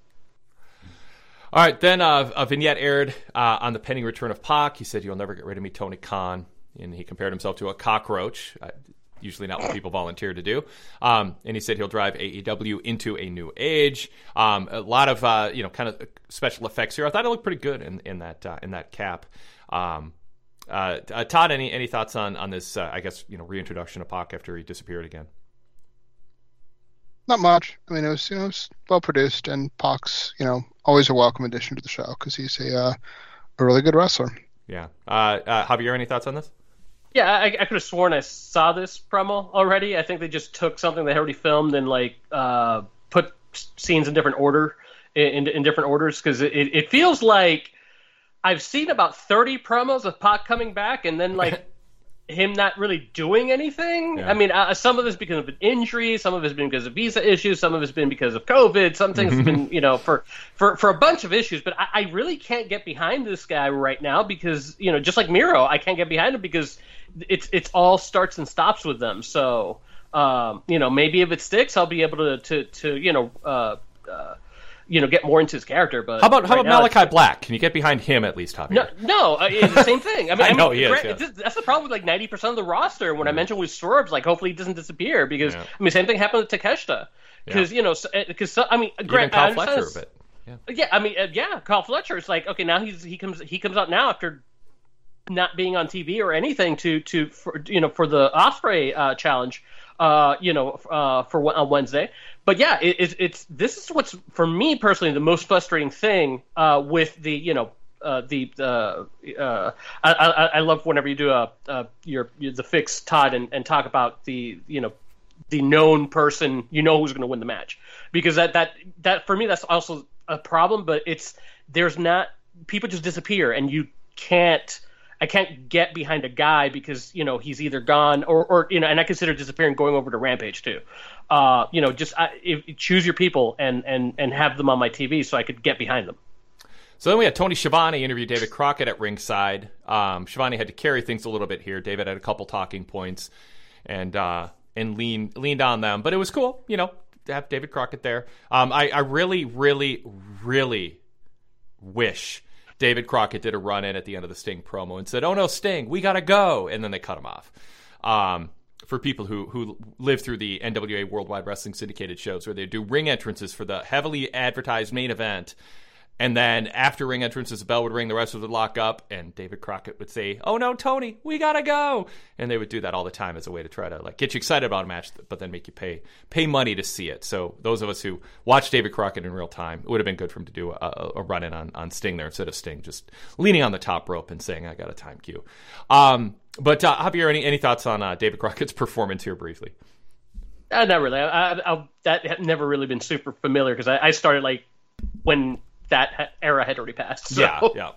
All right, then uh, a vignette aired uh, on the pending return of Pac. He said, "You'll never get rid of me, Tony Khan," and he compared himself to a cockroach. Uh, usually not what people volunteer to do. Um, and he said he'll drive AEW into a new age. Um, a lot of uh, you know kind of special effects here. I thought it looked pretty good in in that uh, in that cap. Um, uh, uh, Todd, any any thoughts on on this? Uh, I guess you know reintroduction of Pac after he disappeared again. Not much. I mean, it was you know it was well produced, and Pac's you know always a welcome addition to the show because he's a uh, a really good wrestler. Yeah, uh, uh, Javier, any thoughts on this? Yeah, I, I could have sworn I saw this promo already. I think they just took something they already filmed and like uh, put scenes in different order, in, in different orders because it, it feels like I've seen about thirty promos of Pac coming back and then like *laughs* him not really doing anything. Yeah. I mean, uh, some of it's because of an injury, some of it's been because of visa issues, some of it's been because of COVID, some things have been, *laughs* you know, for, for, for a bunch of issues. But I, I really can't get behind this guy right now because, you know, just like Miro, I can't get behind him because it's it's all starts and stops with them. So, um, you know, maybe if it sticks, I'll be able to to, to you know. Uh, uh, you know, get more into his character, but How about how right about Malachi it's- Black? Can you get behind him at least, Javier? no, no, uh, it's the same thing. I mean, *laughs* I know mean, he is, yeah. that's the problem with like ninety percent of the roster. When I mentioned with Swerve, like hopefully he doesn't disappear because Yeah. I mean, same thing happened with Takeshita because you know because I mean, Grant, I Kyle understand Fletcher it's- yeah, I mean, uh, yeah, Kyle Fletcher. is like okay, now he's he comes he comes out now after not being on TV or anything to to for, you know for the Ospreay uh, challenge, uh, you know, uh, for on Wednesday. But yeah, it, it's it's this is what's for me personally the most frustrating thing uh, with the you know. Uh, the uh, uh, I, I, I love whenever you do a, uh your, your the fix Todd and, and talk about the you know the known person you know who's going to win the match because that that that for me that's also a problem but it's there's not people just disappear and you can't I can't get behind a guy because you know he's either gone or, or you know and I consider disappearing going over to Rampage too uh, you know just I, if, choose your people and, and and have them on my TV so I could get behind them So then we had Tony Schiavone interview David Crockett at ringside. Um, Schiavone had to carry things a little bit here. David had a couple talking points and uh, and lean, leaned on them, but it was cool, you know, to have David Crockett there. Um, I, I really, really, really wish David Crockett did a run in at the end of the Sting promo and said, "Oh no, Sting, we gotta go," and then they cut him off. Um, for people who who live through the NWA Worldwide Wrestling syndicated shows, where they do ring entrances for the heavily advertised main event, and then after ring entrances, the bell would ring, the rest would lock up, and David Crockett would say, "Oh no, Tony, we gotta go," and they would do that all the time as a way to try to like get you excited about a match, but then make you pay pay money to see it. So those of us who watch David Crockett in real time, it would have been good for him to do a, a run in on, on Sting there instead of Sting just leaning on the top rope and saying, "I got a time cue." Um, but uh, Javier, any any thoughts on uh, David Crockett's *laughs* performance here briefly? Uh, not really. I, I, I, that had never really been super familiar because I started like when that era had already passed. So. Yeah,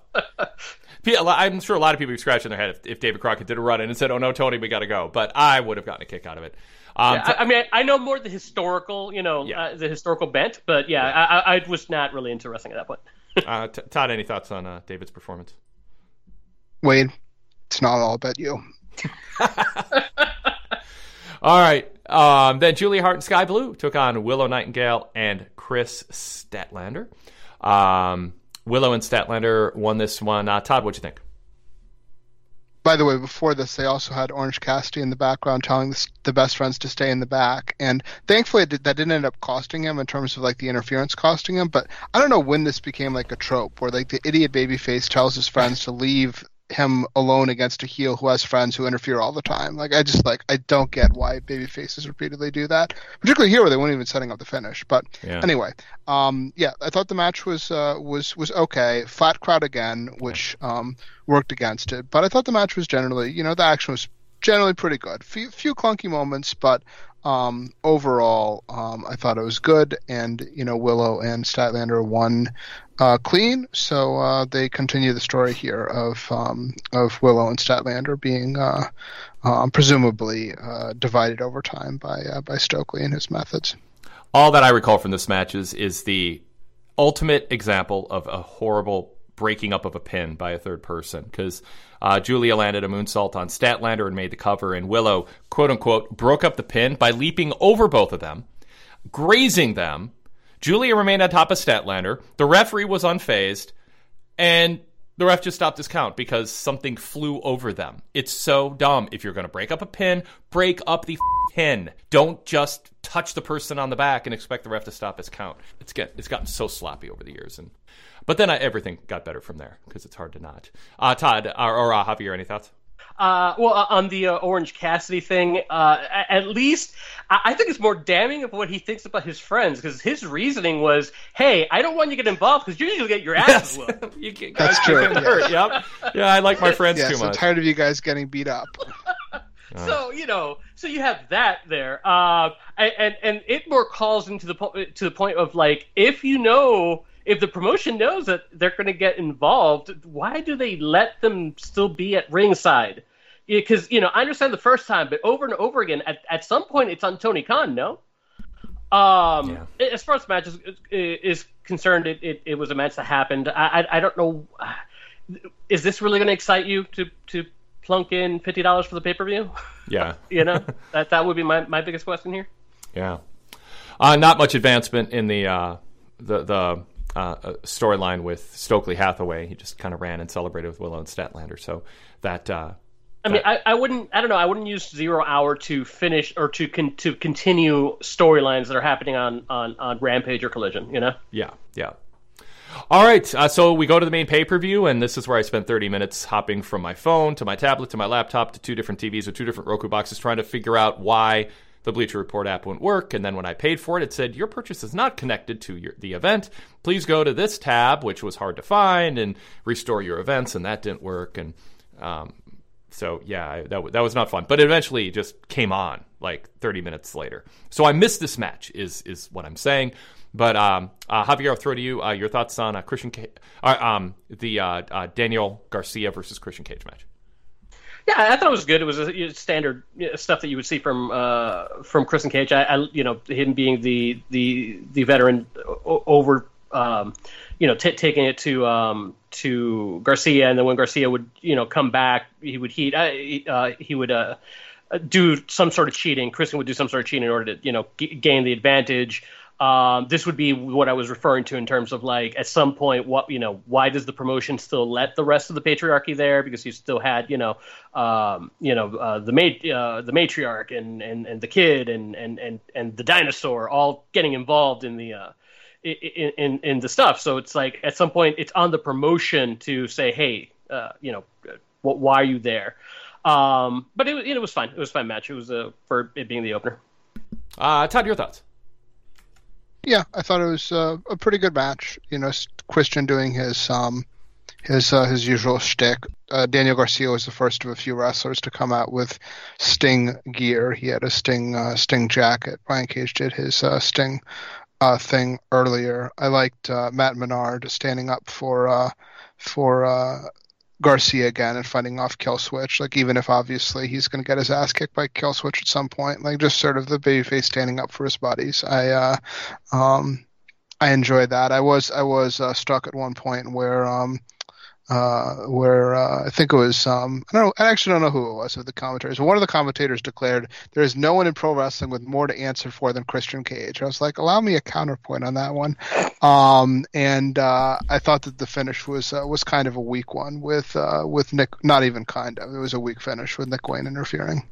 yeah. *laughs* I'm sure a lot of people are scratching their head if, if, David Crockett did a run in and said, "Oh no, Tony, we got to go." But I would have gotten a kick out of it. Um, yeah, I, I, mean, I know more the historical, you know, yeah. uh, the historical bent, but yeah, yeah. I, I, was not really into wrestling at that point. *laughs* uh, t- Todd, any thoughts on uh, David's performance? Wade, it's not all about you. *laughs* all right. Um, then Julia Hart and Skye Blue took on Willow Nightingale and Kris Statlander. Um, Willow and Statlander won this one. Uh, Todd, what'd you think? By the way, before this, they also had Orange Cassidy in the background telling the, the best friends to stay in the back, and thankfully that didn't end up costing him in terms of like the interference costing him. But I don't know when this became like a trope where like the idiot babyface tells his friends to leave him alone against a heel who has friends who interfere all the time. Like I just like I don't get why baby faces repeatedly do that, particularly here where they weren't even setting up the finish. But yeah. anyway, um, yeah, I thought the match was uh, was was okay. Flat crowd again, which um, worked against it. But I thought the match was generally, you know, the action was generally pretty good. Few, few clunky moments, but um, overall, um, I thought it was good. And you know, Willow and Statlander won uh, clean, so uh, they continue the story here of um, of Willow and Statlander being uh, um, presumably uh, divided over time by uh, by Stokely and his methods. All that I recall from this match is, is the ultimate example of a horrible breaking up of a pin by a third person because uh, Julia landed a moonsault on Statlander and made the cover, and Willow, quote unquote, broke up the pin by leaping over both of them, grazing them Julia remained on top of Statlander. The referee was unfazed, and the ref just stopped his count because something flew over them. It's so dumb. If you're going to break up a pin, break up the pin. Don't just touch the person on the back and expect the ref to stop his count. It's get it's gotten so sloppy over the years, and but then I, everything got better from there because it's hard to not. Uh, Todd or, or uh, Javier, any thoughts? Uh, well, uh, on the uh, Orange Cassidy thing, uh, at least I-, I think it's more damning of what he thinks about his friends because his reasoning was, "Hey, I don't want you to get involved because you're going to get your ass whooped." *laughs* you get, That's true. Yeah. Hurt. Yep. Yeah, I like my friends yeah, too so much. I'm tired of you guys getting beat up. *laughs* so you know, so you have that there, uh, and and it more calls into the po- to the point of like, if you know if the promotion knows that they're going to get involved, why do they let them still be at ringside? Because you know, I understand the first time, but over and over again, at, at some point, it's on Tony Khan. No. Um, yeah. as far as the match is, is concerned, it, it, it, was a match that happened. I, I, I don't know. Is this really going to excite you to to plunk in fifty dollars for the pay per view? Yeah. *laughs* you know that that would be my, my biggest question here. Yeah. Uh, not much advancement in the uh, the the uh, storyline with Stokely Hathaway. He just kind of ran and celebrated with Willow and Statlander. So that. Uh, I mean, I, I wouldn't. I don't know. I wouldn't use zero hour to finish or to con, to continue storylines that are happening on, on on Rampage or Collision. You know. Yeah. Yeah. All right, uh, so we go to the main pay per view, and this is where I spent 30 minutes hopping from my phone to my tablet to my laptop to two different TVs or two different Roku boxes, trying to figure out why the Bleacher Report app wouldn't work. And then when I paid for it, it said, Your purchase is not connected to your, the event. Please go to this tab, which was hard to find, and restore your events. And that didn't work. And um, so, yeah, that, that was not fun. But it eventually just came on like 30 minutes later. So I missed this match, is, is what I'm saying. But um, uh, Javier, I'll throw to you uh, your thoughts on uh, Christian, uh, um, the uh, uh, Daniel Garcia versus Christian Cage match. Yeah, I thought it was good. It was a, standard stuff that you would see from uh, from Christian Cage. I, I, you know, him being the the the veteran over um, you know, t- taking it to um, to Garcia, and then when Garcia would, you know, come back, he would heat, uh, uh, he would uh, do some sort of cheating. Christian would do some sort of cheating in order to, you know, g- gain the advantage. Um, this would be what I was referring to in terms of like at some point, what you know, why does the promotion still let the rest of the patriarchy there? Because you still had you know, um, you know, uh, the mat- uh, the matriarch and, and, and the kid and, and, and, and the dinosaur all getting involved in the uh, in, in in the stuff. So it's like at some point it's on the promotion to say, hey, uh, you know, what, why are you there? Um, but it, it was fine. It was fine match. It was uh, for it being the opener. Uh, Todd, your thoughts? Yeah, I thought it was uh, a pretty good match. You know, Christian doing his um, his uh, his usual shtick. Uh, Daniel Garcia was the first of a few wrestlers to come out with Sting gear. He had a Sting uh, Sting jacket. Brian Cage did his uh, Sting uh, thing earlier. I liked Matt Menard standing up for for Garcia again and fighting off Killswitch. Like even if obviously he's going to get his ass kicked by Killswitch at some point, like just sort of the babyface standing up for his buddies. I uh, um, I enjoyed that. I was I was uh, stuck at one point where um, uh, where uh, I think it was um, I don't know I actually don't know who it was of the commentators. One of the commentators declared there is no one in pro wrestling with more to answer for than Christian Cage. I was like, allow me a counterpoint on that one. Um, and uh, I thought that the finish was uh, was kind of a weak one with uh, with Nick. Not even kind of. It was a weak finish with Nick Wayne interfering.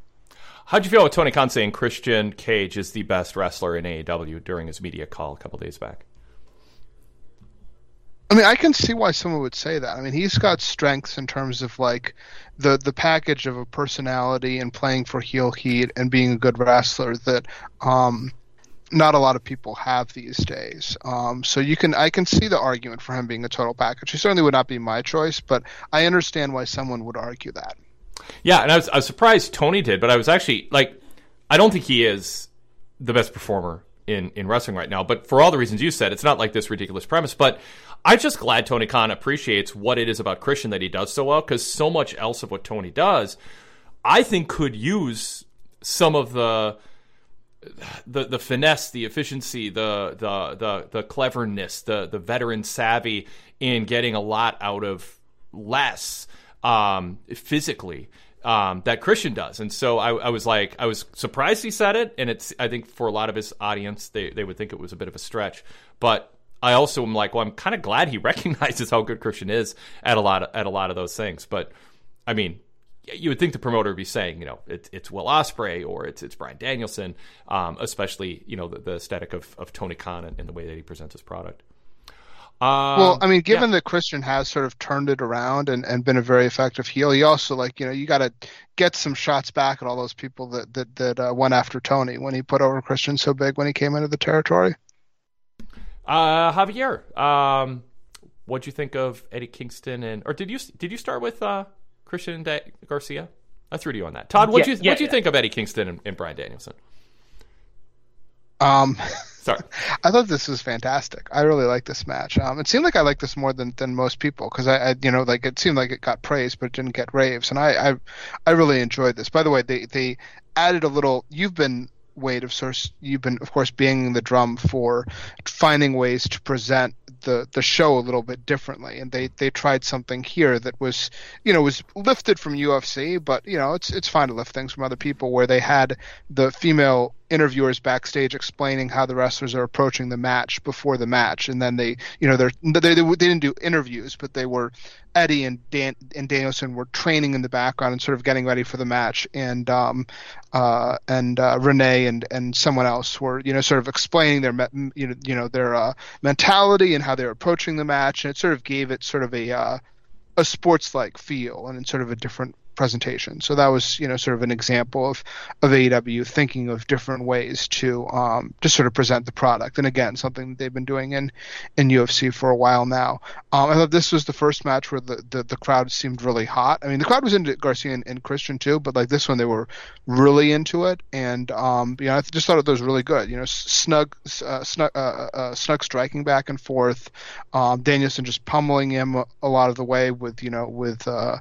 How'd you feel with Tony Khan saying Christian Cage is the best wrestler in AEW during his media call a couple days back? I mean, I can see why someone would say that. I mean, he's got strengths in terms of like the the package of a personality and playing for heel heat and being a good wrestler that um, not a lot of people have these days. Um, so you can I can see the argument for him being a total package. He certainly would not be my choice, but I understand why someone would argue that. Yeah, and I was I was surprised Tony did, but I was actually like, I don't think he is the best performer in in wrestling right now. But for all the reasons you said, it's not like this ridiculous premise. But I'm just glad Tony Khan appreciates what it is about Christian that he does so well because so much else of what Tony does, I think, could use some of the the the finesse, the efficiency, the the the the cleverness, the the veteran savvy in getting a lot out of less um, physically um, that Christian does. And so I, I, was like, I was surprised he said it, and it's I think for a lot of his audience, they they would think it was a bit of a stretch, but I also am like, well, I'm kind of glad he *laughs* recognizes how good Christian is at a lot of, at a lot of those things. But I mean, you would think the promoter would be saying, you know, it, it's Will Ospreay or it's it's Bryan Danielson, um, especially you know the, the aesthetic of, of Tony Khan and, and, the way that he presents his product. Um, well, I mean, given yeah. that Christian has sort of turned it around and, and been a very effective heel, he also like you know you got to get some shots back at all those people that that that uh, went after Tony when he put over Christian so big when he came into the territory. Uh, Javier, um, what'd you think of Eddie Kingston and or did you did you start with uh, Christian da- Garcia? I threw to you on that. Todd, what'd yeah, you yeah, what'd you yeah. think of Eddie Kingston and, and Bryan Danielson? Um, sorry, *laughs* I thought this was fantastic. I really like this match. Um, it seemed like I liked this more than, than most people because I, I, you know, like it seemed like it got praised but it didn't get raves, and I, I, I really enjoyed this. By the way, they they added a little. You've been Wade of source you've been of course being the drum for finding ways to present the the show a little bit differently. And they they tried something here that was you know was lifted from UFC but you know it's it's fine to lift things from other people where they had the female interviewers backstage explaining how the wrestlers are approaching the match before the match, and then they, you know, they're, they they, didn't do interviews, but they were Eddie and Dan and Danielson were training in the background and sort of getting ready for the match, and um, uh, and uh, Renee and and someone else were, you know, sort of explaining their, you know, you know, their uh, mentality and how they're approaching the match, and it sort of gave it sort of a uh, a sports like feel and sort of a different presentation. So that was, you know, sort of an example of, of AEW thinking of different ways to um, to sort of present the product. And again, something they've been doing in, in UFC for a while now. Um, I thought this was the first match where the, the, the, crowd seemed really hot. I mean, the crowd was into Garcia and, and Christian too, but like this one, they were really into it. And, um, you know, I just thought it was really good. You know, snug, uh, snug, uh, uh, uh, snug striking back and forth. Um, Danielson just pummeling him a, a, lot of the way with, you know, with, uh,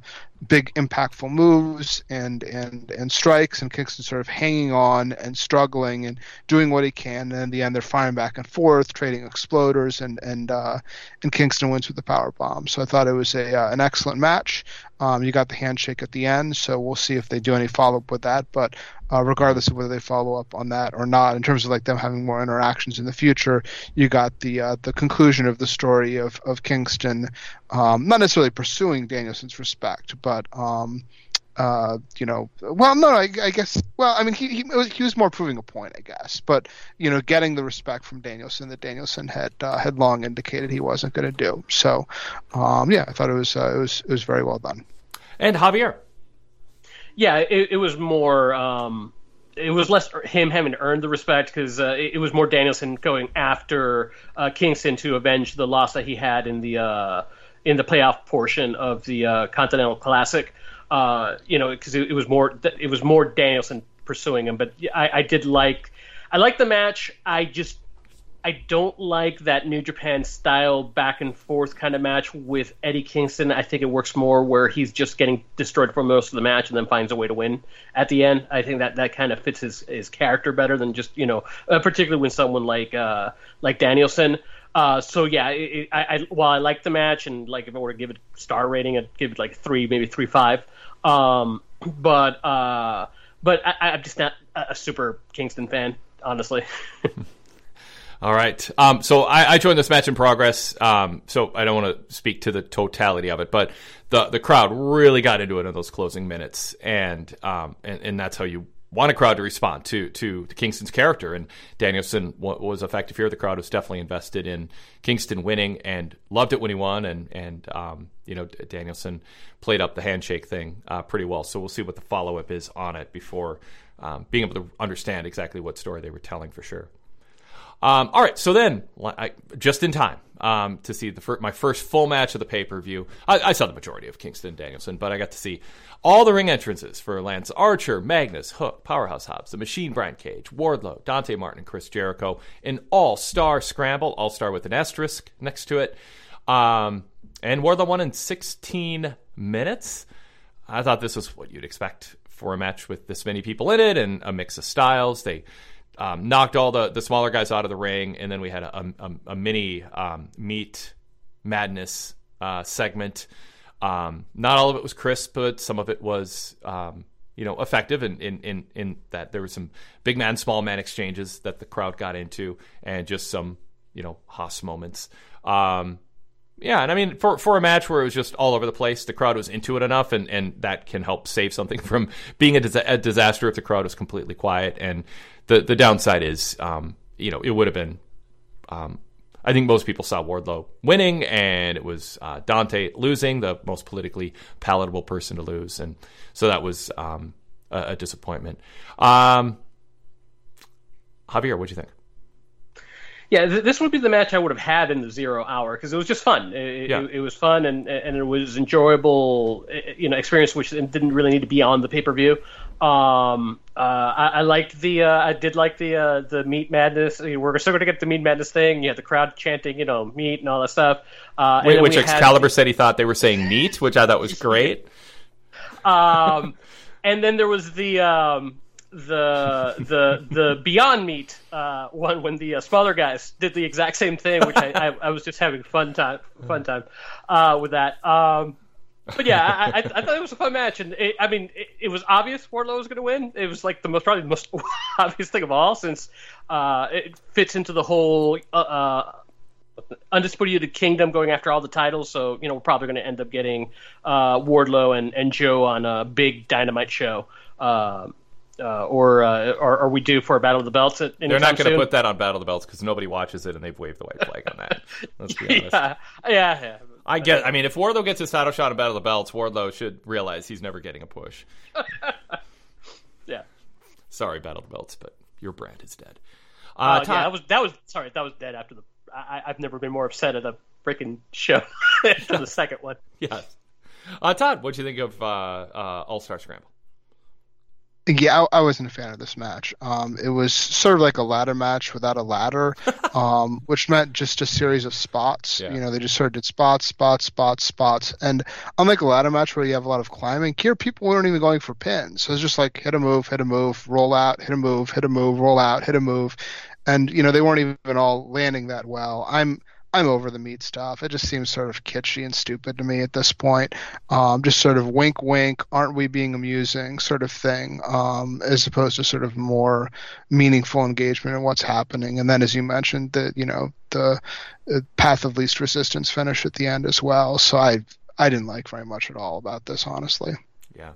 big impactful moves and and and strikes and Kingston sort of hanging on and struggling and doing what he can. And in the end they're firing back and forth trading exploders and and uh, and Kingston wins with the power bomb. So I thought it was a uh, an excellent match um, you got the handshake at the end so we'll see if they do any follow up with that but uh, regardless of whether they follow up on that or not in terms of like them having more interactions in the future you got the uh, the conclusion of the story of of Kingston um, not necessarily pursuing Danielson's respect but um, uh, you know, well, no, I, I, guess, well, I mean, he, he was, he was more proving a point, I guess, but you know, getting the respect from Danielson that Danielson had uh, had long indicated he wasn't going to do. So, um, yeah, I thought it was uh, it was it was very well done. And Javier, yeah, it, it was more. Um, it was less him having to earn the respect because uh, it, it, was more Danielson going after uh, Kingston to avenge the loss that he had in the uh, in the playoff portion of the uh, Continental Classic. Uh, you know, because it, it, was more it was more Danielson pursuing him. But I, I did like I like the match. I just I don't like that New Japan style back and forth kind of match with Eddie Kingston. I think it works more where he's just getting destroyed for most of the match and then finds a way to win at the end. I think that that kind of fits his, his character better than just you know, uh, particularly when someone like uh, like Danielson. Uh, so yeah, it, I, I while I like the match and like if I were to give it star rating, I'd give it like three, maybe three five. Um, but uh, but I, I'm just not a super Kingston fan, honestly. *laughs* All right. Um, so I, I, joined this match in progress. Um, so I don't want to speak to the totality of it, but the the crowd really got into it in those closing minutes, and um, and, and that's how you want a crowd to respond to to Kingston's character. And Danielson was effective here. The crowd was definitely invested in Kingston winning and loved it when he won. And and um, you know Danielson played up the handshake thing uh, pretty well. So we'll see what the follow up is on it before um, being able to understand exactly what story they were telling for sure. Um, all right, so then, I, just in time um, to see the fir- my first full match of the pay per view. I, I, saw the majority of Kingston Danielson, but I got to see all the ring entrances for Lance Archer, Magnus, Hook, Powerhouse Hobbs, The Machine, Brian Cage, Wardlow, Dante Martin, and Chris Jericho. An all star scramble, all star with an asterisk next to it. Um, and Wardlow won in 16 minutes. I thought this was what you'd expect for a match with this many people in it and a mix of styles. They um, knocked all the, the smaller guys out of the ring, and then we had a, a, a mini um, meat madness uh, segment. Um, not all of it was crisp, but some of it was, um, you know, effective in, in, in, in, that there were some big man, small man exchanges that the crowd got into, and just some, you know, Haas moments. Um, yeah, and I mean, for for a match where it was just all over the place, the crowd was into it enough, and, and that can help save something *laughs* from being a, dis- a disaster if the crowd was completely quiet. And the the downside is, um, you know, it would have been. Um, I think most people saw Wardlow winning, and it was uh, Dante losing, the most politically palatable person to lose, and so that was um, a, a, disappointment. Um, Javier, what do you think? Yeah, th- this would be the match I would have had in the zero hour because it was just fun. It, yeah. it, it, was fun and and it was enjoyable, you know, experience which didn't really need to be on the pay per view. Um, uh, I, I, liked the, uh, I did like the uh, the meat madness. We're still going to get the meat madness thing. You had the crowd chanting, you know, meat and all that stuff. Uh, Wait, which Excalibur had... said he thought they were saying meat, which I thought was *laughs* great. um, and then there was the um, the the the Beyond Meat uh, one when the uh, smaller guys did the exact same thing, which I, I, I was just having fun time fun time uh, with that. Um, but yeah, I, I, I, thought it was a fun match, and it, I mean, it, it, was obvious Wardlow was going to win. It was like the most probably the most *laughs* obvious thing of all, since uh, it fits into the whole uh, uh, undisputed kingdom going after all the titles. So you know, we're probably going to end up getting uh, Wardlow and, and Joe on a big Dynamite show. Uh, uh, or, uh, or are we due for a Battle of the Belts? At, They're not going to put that on Battle of the Belts because nobody watches it and they've waved the white flag on that. Let's be *laughs* honest. yeah, yeah, yeah. I get. I mean, if Wardlow gets his title shot in Battle of the Belts, Wardlow should realize he's never getting a push. *laughs* yeah. Sorry, Battle of the Belts, but your brand is dead. Uh, uh, yeah, that was that was sorry, that was dead after the. I, have never been more upset at a freaking show *laughs* after the second one. *laughs* Yes. Uh, Todd, what do you think of uh, uh, All Star Scramble? Yeah, I, I, wasn't a fan of this match. Um, it was sort of like a ladder match without a ladder, *laughs* um, which meant just a series of spots. Yeah. You know, they just sort of did spots, spots, spots, spots. And unlike a ladder match where you have a lot of climbing, here people weren't even going for pins. So it's just like hit a move, hit a move, roll out, hit a move, hit a move, roll out, hit a move. And, you know, they weren't even all landing that well. I'm I'm over the meat stuff. It just seems sort of kitschy and stupid to me at this point. Um, just sort of wink, wink, aren't we being amusing sort of thing, um, as opposed to sort of more meaningful engagement in what's happening. And then, as you mentioned, the you know the, the path of least resistance finish at the end as well. So I I didn't like very much at all about this, honestly. Yeah.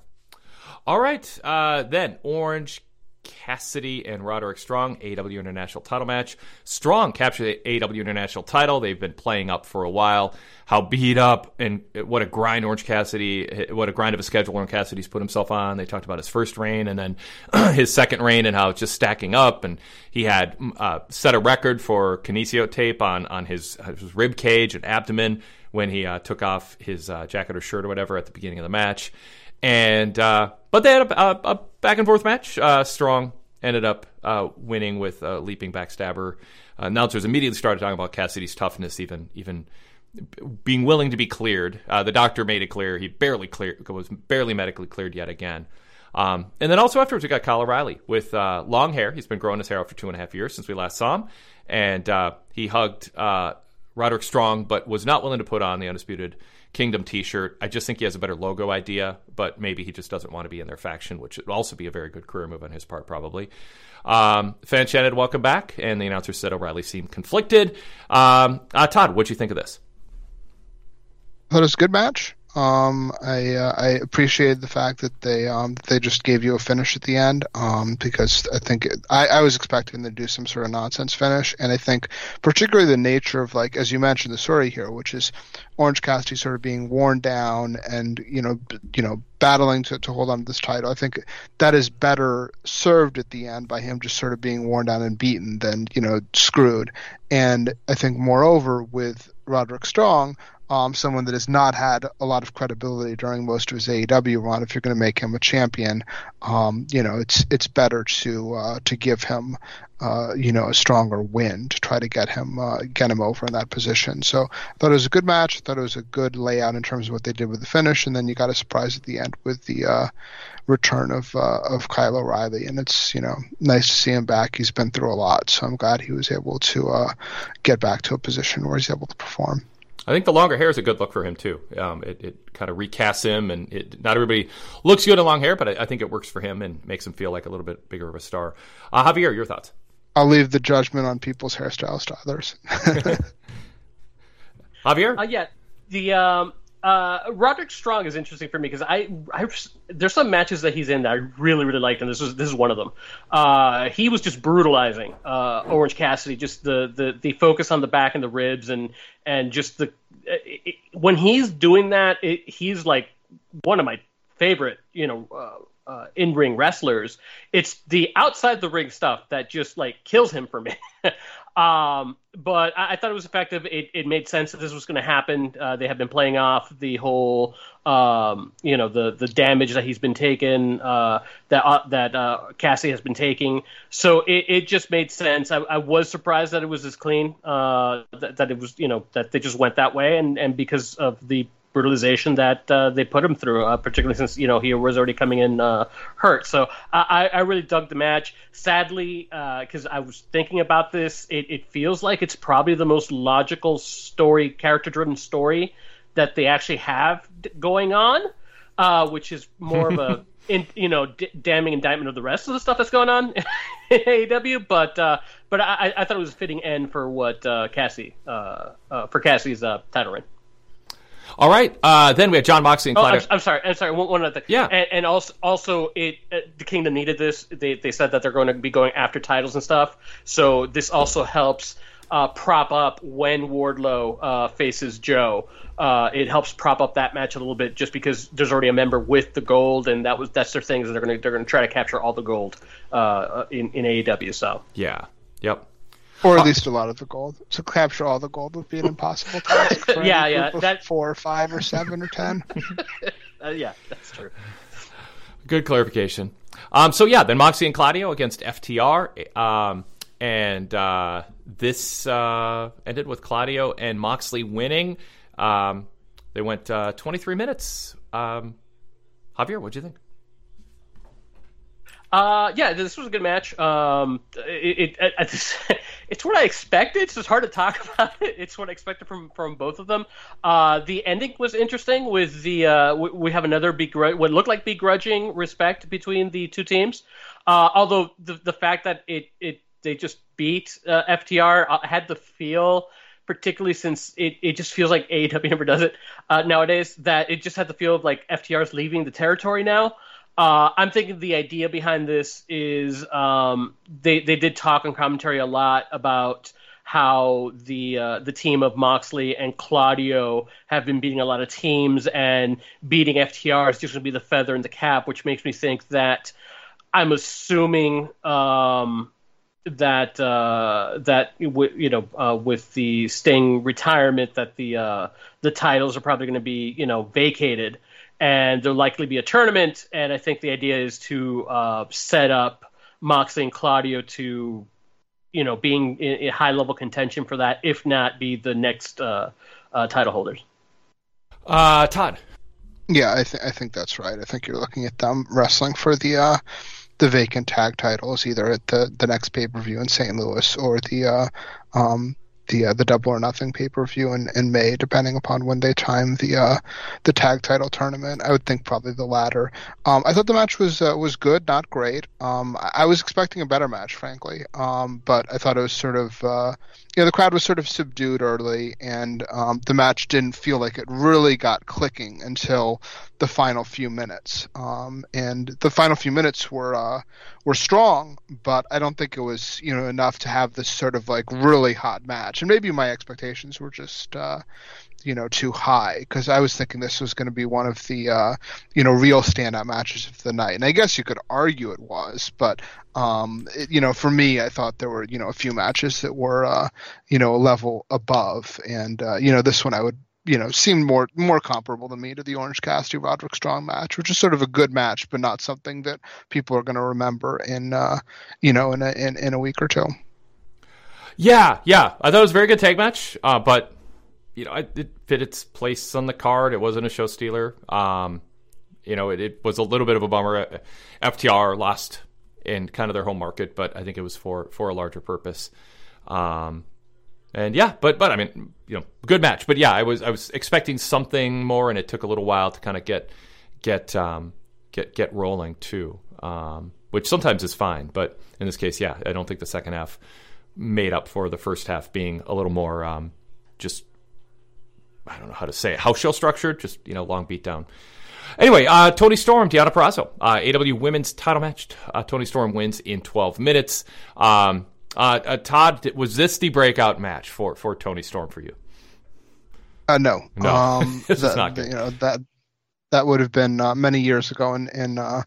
All right, uh, then Orange Cassidy and Roderick Strong, AEW International title match. Strong captured the AEW International title. They've been playing up for a while. How beat up and what a grind Orange Cassidy, what a grind of a schedule Orange Cassidy's put himself on. They talked about his first reign and then *clears throat* his second reign and how it's just stacking up. And he had uh, set a record for kinesio tape on on his, his rib cage and abdomen when he uh, took off his uh, jacket or shirt or whatever at the beginning of the match. And uh, but they had a, a, a back and forth match. Uh, Strong ended up uh, winning with a leaping backstabber. Uh, announcers immediately started talking about Cassidy's toughness, even even being willing to be cleared. Uh, the doctor made it clear he barely cleared was barely medically cleared yet again. Um, and then also afterwards, we got Kyle O'Reilly with uh, long hair. He's been growing his hair out for two and a half years since we last saw him, and uh, he hugged uh, Roderick Strong, but was not willing to put on the undisputed Kingdom T-shirt. I just think he has a better logo idea, but maybe he just doesn't want to be in their faction, which would also be a very good career move on his part, probably. Um, fan chanted, "Welcome back," and the announcer said O'Reilly seemed conflicted. Um, uh, Todd, what'd you think of this? I thought it was a good match. Um, I uh, I appreciated the fact that they um, they just gave you a finish at the end um, because I think it, I, I was expecting to do some sort of nonsense finish, and I think particularly the nature of like as you mentioned the story here, which is Orange Cassidy sort of being worn down and you know you know battling to, to hold on to this title. I think that is better served at the end by him just sort of being worn down and beaten than you know screwed. And I think moreover with Roderick Strong um, someone that has not had a lot of credibility during most of his AEW run. If you're going to make him a champion, um, you know it's it's better to uh, to give him uh, you know a stronger win to try to get him uh, get him over in that position. So I thought it was a good match. I thought it was a good layout in terms of what they did with the finish, and then you got a surprise at the end with the uh, return of uh, of Kyle O'Reilly, and it's you know nice to see him back. He's been through a lot, so I'm glad he was able to uh, get back to a position where he's able to perform. I think the longer hair is a good look for him too. Um, it, it kind of recasts him, and it, not everybody looks good in long hair, but I, I, think it works for him and makes him feel like a little bit bigger of a star. Uh, Javier, your thoughts? I'll leave the judgment on people's hairstyles to others. *laughs* *laughs* Javier? Uh, yeah, the um, uh, Roderick Strong is interesting for me because I, I, there's some matches that he's in that I really really liked, and this is this is one of them. Uh, he was just brutalizing uh, Orange Cassidy, just the, the the focus on the back and the ribs, and and just the it, it, when he's doing that, it, he's like one of my favorite, you know. Uh, uh, in-ring wrestlers, it's the outside the ring stuff that just like kills him for me. *laughs* Um, but I, I, thought it was effective. It, it made sense that this was going to happen. Uh, they have been playing off the whole, um, you know, the the damage that he's been taking, uh, that uh, that uh, Cassie has been taking. So it, it just made sense. I, I was surprised that it was as clean, uh, that, that it was, you know, that they just went that way, and and because of the brutalization that uh, they put him through, uh, particularly since you know he was already coming in uh, hurt. So I, I really dug the match. Sadly, because uh, I was thinking about this, it, it, feels like it's probably the most logical story, character-driven story that they actually have going on, uh, which is more of a *laughs* in, you know d- damning indictment of the rest of the stuff that's going on *laughs* in AEW. But uh, but I, I, thought it was a fitting end for what Cassie for Cassie's title reign. All right. Uh, then we have Jon Moxley and oh, I'm, I'm, sorry. I'm sorry. One, one other thing. Yeah. And, and also, also, it uh, the Kingdom needed this. They, they said that they're going to be going after titles and stuff. So this also helps uh, prop up when Wardlow uh, faces Joe. Uh, it helps prop up that match a little bit, just because there's already a member with the gold, and that was that's their thing. Is they're going to they're going to try to capture all the gold uh, in in AEW. So yeah. Yep. Or at least a lot of the gold. To capture all the gold would be an impossible task. *laughs* yeah, yeah. That four or five or seven or ten. *laughs* uh, yeah, that's true. Good clarification. Um, so yeah, then Moxley and Claudio against FTR, um, and uh, this uh, ended with Claudio and Moxley winning. Um, they went uh, 23 minutes. Um, Javier, what do you think? Uh, yeah, this was a good match. Um, it, it, it *laughs* it's what I expected. It's hard to talk *laughs* about it. It's what I expected from from both of them. Uh, the ending was interesting. With the uh, we, we have another begr- what looked like begrudging respect between the two teams. Uh, although the the fact that it it they just beat uh, FTR uh, had the feel particularly since it, it just feels like AEW never does it uh, nowadays, that it just had the feel of like FTR is leaving the territory now. Uh, I'm thinking the idea behind this is um, they they did talk on commentary a lot about how the uh, the team of Moxley and Claudio have been beating a lot of teams, and beating FTR is just going to be the feather in the cap, which makes me think that I'm assuming um, that uh, that you know uh, with the Sting retirement that the uh, the titles are probably going to be you know vacated and there'll likely be a tournament. And I think the idea is to uh, set up Moxley and Claudio to, you know, being in, in high level contention for that, if not be the next uh, uh, title holders. Uh, Todd. Yeah, I, th- I think that's right. I think you're looking at them wrestling for the uh, the vacant tag titles either at the, the next pay per view in St. Louis or the uh, um, the uh, the Double or Nothing pay per view in, in May, depending upon when they time the uh, the tag title tournament. I would think probably the latter. Um, I thought the match was uh, was good, not great. Um, I was expecting a better match, frankly, um, but I thought it was sort of uh, you know the crowd was sort of subdued early, and um, the match didn't feel like it really got clicking until the final few minutes. Um, and the final few minutes were uh, were strong, but I don't think it was you know enough to have this sort of like really hot match. And maybe my expectations were just uh, you know too high because I was thinking this was going to be one of the uh, you know real standout matches of the night. And I guess you could argue it was, but um, it, you know for me, I thought there were you know a few matches that were uh, you know a level above, and uh, you know this one I would you know, seemed more more comparable to me to the Orange Cassidy Roderick Strong match, which is sort of a good match, but not something that people are going to remember in uh, you know in a in, in a week or two. Yeah, yeah, I thought it was a very good tag match, uh, but you know, it, it, fit its place on the card. It wasn't a show stealer. Um, you know, it, it was a little bit of a bummer. FTR lost in kind of their home market, but I think it was for for a larger purpose. Um, and yeah, but but I mean, you know, good match. But yeah, I was I was expecting something more, and it took a little while to kind of get get um, get get rolling too, um, which sometimes is fine. But in this case, yeah, I don't think the second half made up for the first half being a little more um, just I don't know how to say it, house show structured, just you know, long beat down. Anyway, uh, Toni Storm, Deonna Purrazzo, uh, AEW Women's Title match. Uh, Toni Storm wins in 12 minutes. Um, uh, uh, Todd, was this the breakout match for for Toni Storm for you? Uh, no, no, um, *laughs* this is not good. You know that that would have been uh, many years ago in in uh,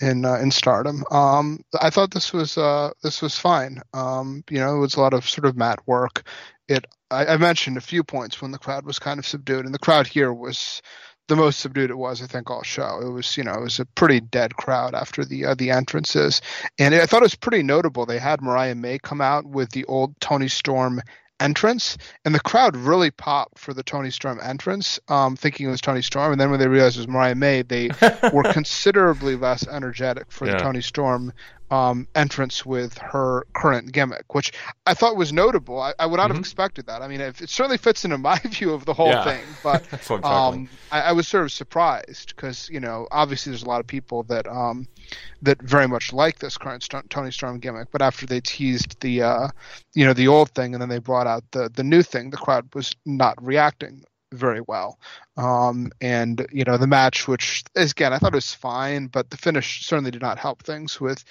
in uh, in Stardom. Um, I thought this was uh, this was fine. Um, you know, it was a lot of sort of mat work. It I, I mentioned a few points when the crowd was kind of subdued, and the crowd here was the most subdued it was, I think, all show. It was, you know, it was a pretty dead crowd after the uh, the entrances, and I thought it was pretty notable. They had Mariah May come out with the old Toni Storm entrance, and the crowd really popped for the Toni Storm entrance, um, thinking it was Toni Storm. And then when they realized it was Mariah May, they were *laughs* considerably less energetic for yeah. the Toni Storm um, entrance with her current gimmick, which I thought was notable. I, I would not mm-hmm. have expected that. I mean, it, it, certainly fits into *laughs* my view of the whole yeah. thing, but *laughs* um, I, I, was sort of surprised because you know obviously there's a lot of people that um, that very much like this current St- Toni Storm gimmick, but after they teased the uh, you know the old thing and then they brought out the the new thing, the crowd was not reacting very well. Um, and you know the match, which again I thought was fine, but the finish certainly did not help things with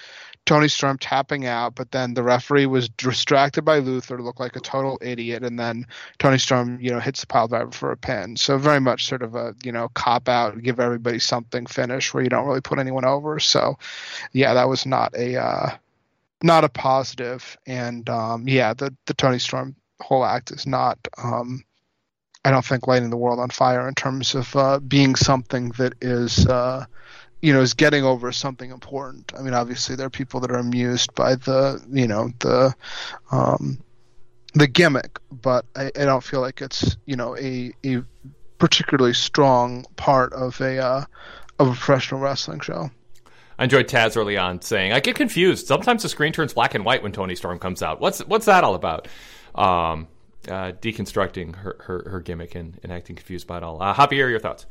Toni Storm tapping out. But then the referee was distracted by Luther, looked like a total idiot, and then Toni Storm, you know, hits the pile driver for a pin. So very much sort of a you know cop out, give everybody something finish where you don't really put anyone over. So yeah, that was not a uh, not a positive. And um, yeah, the the Toni Storm whole act is not. Um, I don't think lighting the world on fire in terms of uh, being something that is, uh, you know, is getting over something important. I mean, obviously there are people that are amused by the, you know, the, um, the gimmick, but I, I don't feel like it's, you know, a, a particularly strong part of a, uh, of a professional wrestling show. I enjoyed Taz early on saying, "I get confused. Sometimes the screen turns black and white when Toni Storm comes out. What's what's that all about?" Um, uh, deconstructing her, her, her gimmick and, and acting confused by it all. Uh, Javier, your thoughts?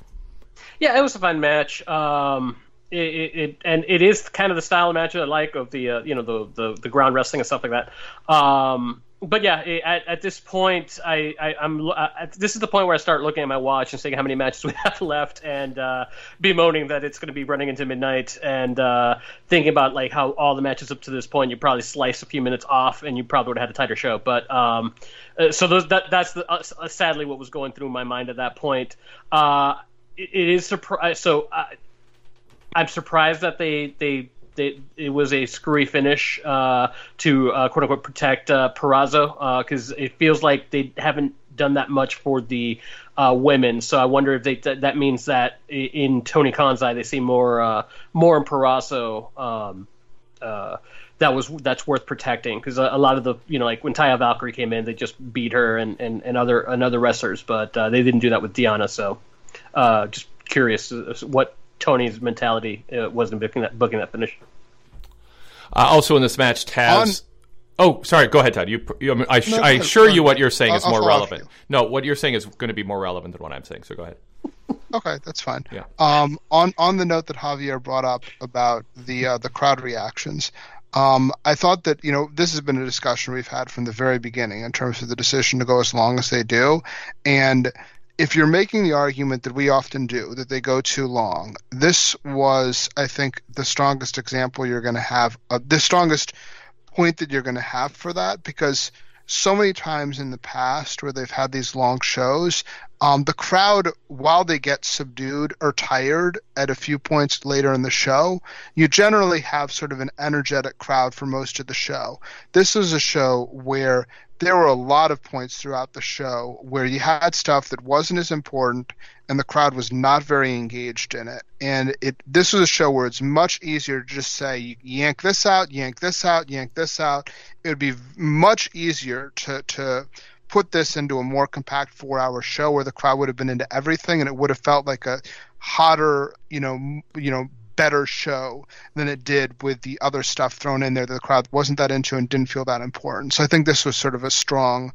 Yeah, it was a fun match. Um, it, it, it, and it is kind of the style of match I like of the uh, you know the, the, the ground wrestling and stuff like that. Um, but yeah, at, at this point, I, I am uh, this is the point where I start looking at my watch and seeing how many matches *laughs* we have left, and uh, bemoaning that it's going to be running into midnight, and uh, thinking about like how all the matches up to this point you probably slice a few minutes off, and you probably would have had a tighter show. But um, uh, so those that that's the, uh, sadly what was going through my mind at that point. it, it is surprise. So I'm surprised that they they they, it was a screwy finish uh, to uh, quote unquote protect uh, because uh, it feels like they haven't done that much for the uh, women. So I wonder if they th- that means that in Tony Khan's eye they see more uh, more in Purrazzo. Um, that was that's worth protecting because a, a, lot of the you know like when Taya Valkyrie came in they just beat her and, and, and other and other wrestlers but they didn't do that with Deonna so just curious what Tony's mentality uh, wasn't booking that booking that finish. Uh, also in this match, Taz. On... Oh, sorry. Go ahead, Todd. You, you I, mean, I, no, I assure you what you're saying I'll, is more relevant. No, what you're saying is going to be more relevant than what I'm saying. So go ahead. Okay, that's fine. Yeah. Um, on on the note that Javier brought up about the uh, the crowd reactions, um, I thought that you know this has been a discussion we've had from the very beginning in terms of the decision to go as long as they do, and if you're making the argument that we often do that they go too long, this was, I think, the strongest example you're going to have, uh, the strongest point that you're going to have for that because so many times in the past where they've had these long shows, um, the crowd, while they get subdued or tired at a few points later in the show, you generally have sort of an energetic crowd for most of the show. This is a show where there were a lot of points throughout the show where you had stuff that wasn't as important and the crowd was not very engaged in it. And it this was a show where it's much easier to just say yank this out, yank this out, yank this out. It would be much easier to to put this into a more compact four hour show where the crowd would have been into everything and it would have felt like a hotter, you know, you know, better show than it did with the other stuff thrown in there that the crowd wasn't that into and didn't feel that important. So I think this was sort of a strong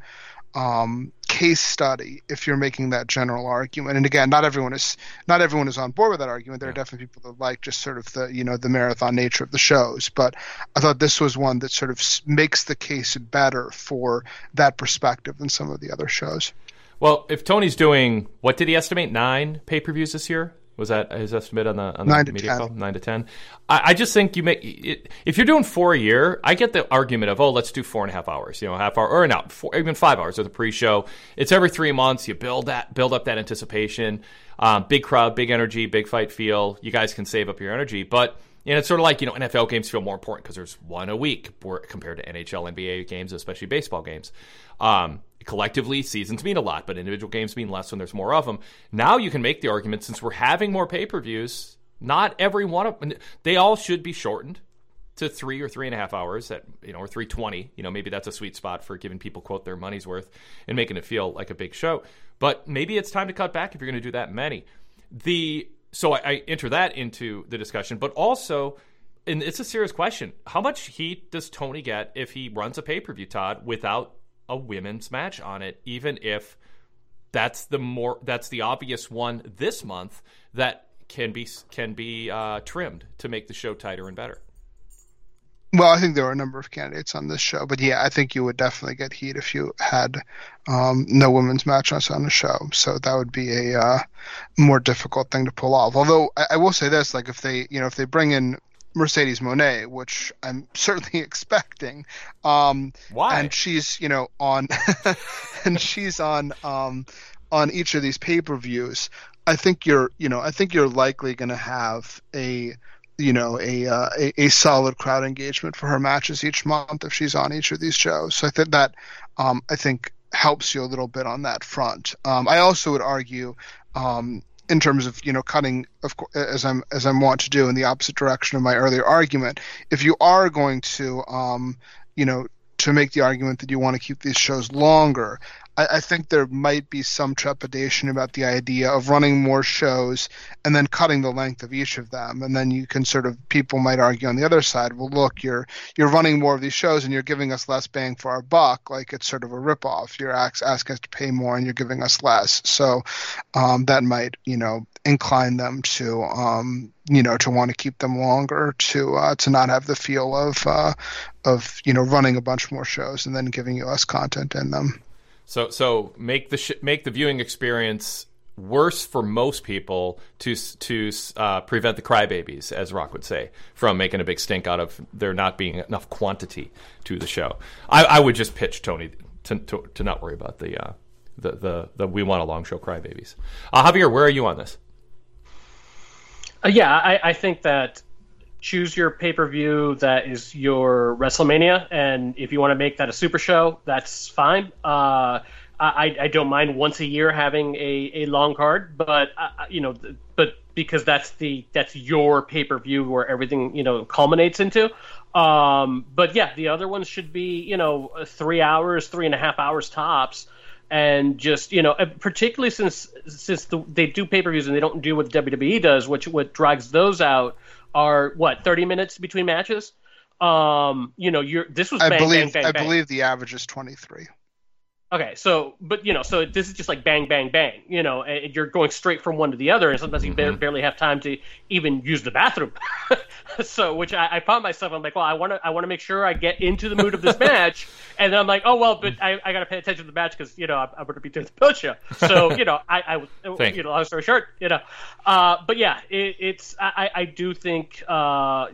um, case study if you're making that general argument. And again, not everyone is not everyone is on board with that argument. There are definitely people that like just sort of the you know the marathon nature of the shows. But I thought this was one that sort of makes the case better for that perspective than some of the other shows. Well, if Tony's doing what did he estimate nine pay per views this year? Was that his estimate on the on the nine media 10. call? Nine to ten. I, I just think you make it, if you're doing four a year. I get the argument of oh, let's do four and a half hours. You know, half hour or not, four, even five hours of the pre-show. It's every three months. You build that, build up that anticipation. Um, big crowd, big energy, big fight feel. You guys can save up your energy, but. And it's sort of like, you know, NFL games feel more important because there's one a week compared to NHL, NBA games, especially baseball games. Um, collectively, seasons mean a lot, but individual games mean less when there's more of them. Now you can make the argument since we're having more pay per views, not every one of them, they all should be shortened to three or three and a half hours at you know or 320 you know maybe that's a sweet spot for giving people quote their money's worth and making it feel like a big show. But maybe it's time to cut back if you're going to do that many. The so I, I enter that into the discussion but also and it's a serious question. How much heat does tony get if he runs a pay-per-view todd without a women's match on it, even if that's the more that's the obvious one this month that can be can be uh, trimmed to make the show tighter and better. Well, I think there are a number of candidates on this show, but yeah, I think you would definitely get heat if you had um, no women's match on the show. So that would be a uh, more difficult thing to pull off. Although I, I, will say this, like if they, you know, if they bring in Mercedes Moné, which I'm certainly *laughs* expecting. Um, Why? And she's, you know, on, *laughs* and she's on, um, on each of these pay per views. I think you're, you know, I think you're likely going to have a, you know, a, uh, a, a solid crowd engagement for her matches each month if she's on each of these shows. So I think that, um, I think helps you a little bit on that front. Um, I also would argue, um, in terms of you know cutting of course, as I'm as I'm want to do in the opposite direction of my earlier argument. If you are going to um, you know to make the argument that you want to keep these shows longer, I, I, think there might be some trepidation about the idea of running more shows and then cutting the length of each of them. And then you can sort of people might argue on the other side, well, look, you're you're running more of these shows and you're giving us less bang for our buck. Like it's sort of a ripoff. You're asking us to pay more and you're giving us less. So um, that might you know incline them to um, you know to want to keep them longer to uh, to not have the feel of uh, of you know running a bunch more shows and then giving you less content in them. So so make the sh- make the viewing experience worse for most people to to uh, prevent the crybabies, as Rock would say, from making a big stink out of there not being enough quantity to the show. I, I would just pitch Tony to, to, to not worry about the, uh, the the the we want a long show crybabies. Uh, Javier, where are you on this? Uh, yeah, I, I think that choose your pay per view that is your WrestleMania, and if you want to make that a super show, that's fine. Uh, I, I don't mind once a year having a, a long card, but uh, uh you know, but because that's the that's your pay per view where everything you know culminates into. Um, but yeah, the other ones should be you know three hours, three and a half hours tops and just you know, particularly since since the, they do pay per views and they don't do what WWE does, which what drags those out are what thirty minutes between matches. Um, you know, you're this was I believe bang, bang, I believe the average is twenty three. Okay, so but you know, so this is just like bang, bang, bang. You know, and you're going straight from one to the other, and sometimes you mm-hmm. barely have time to even use the bathroom. *laughs* so, which I, I, found myself, I'm like, well, I want to, I want to make sure I get into the mood of this match, *laughs* and then I'm like, oh well, but I, I got to pay attention to the match because you know I'm, I'm going to be doing the post show. So *laughs* you know, I, I you know, long story short, you know, uh, but yeah, it, it's I, I do think. Uh,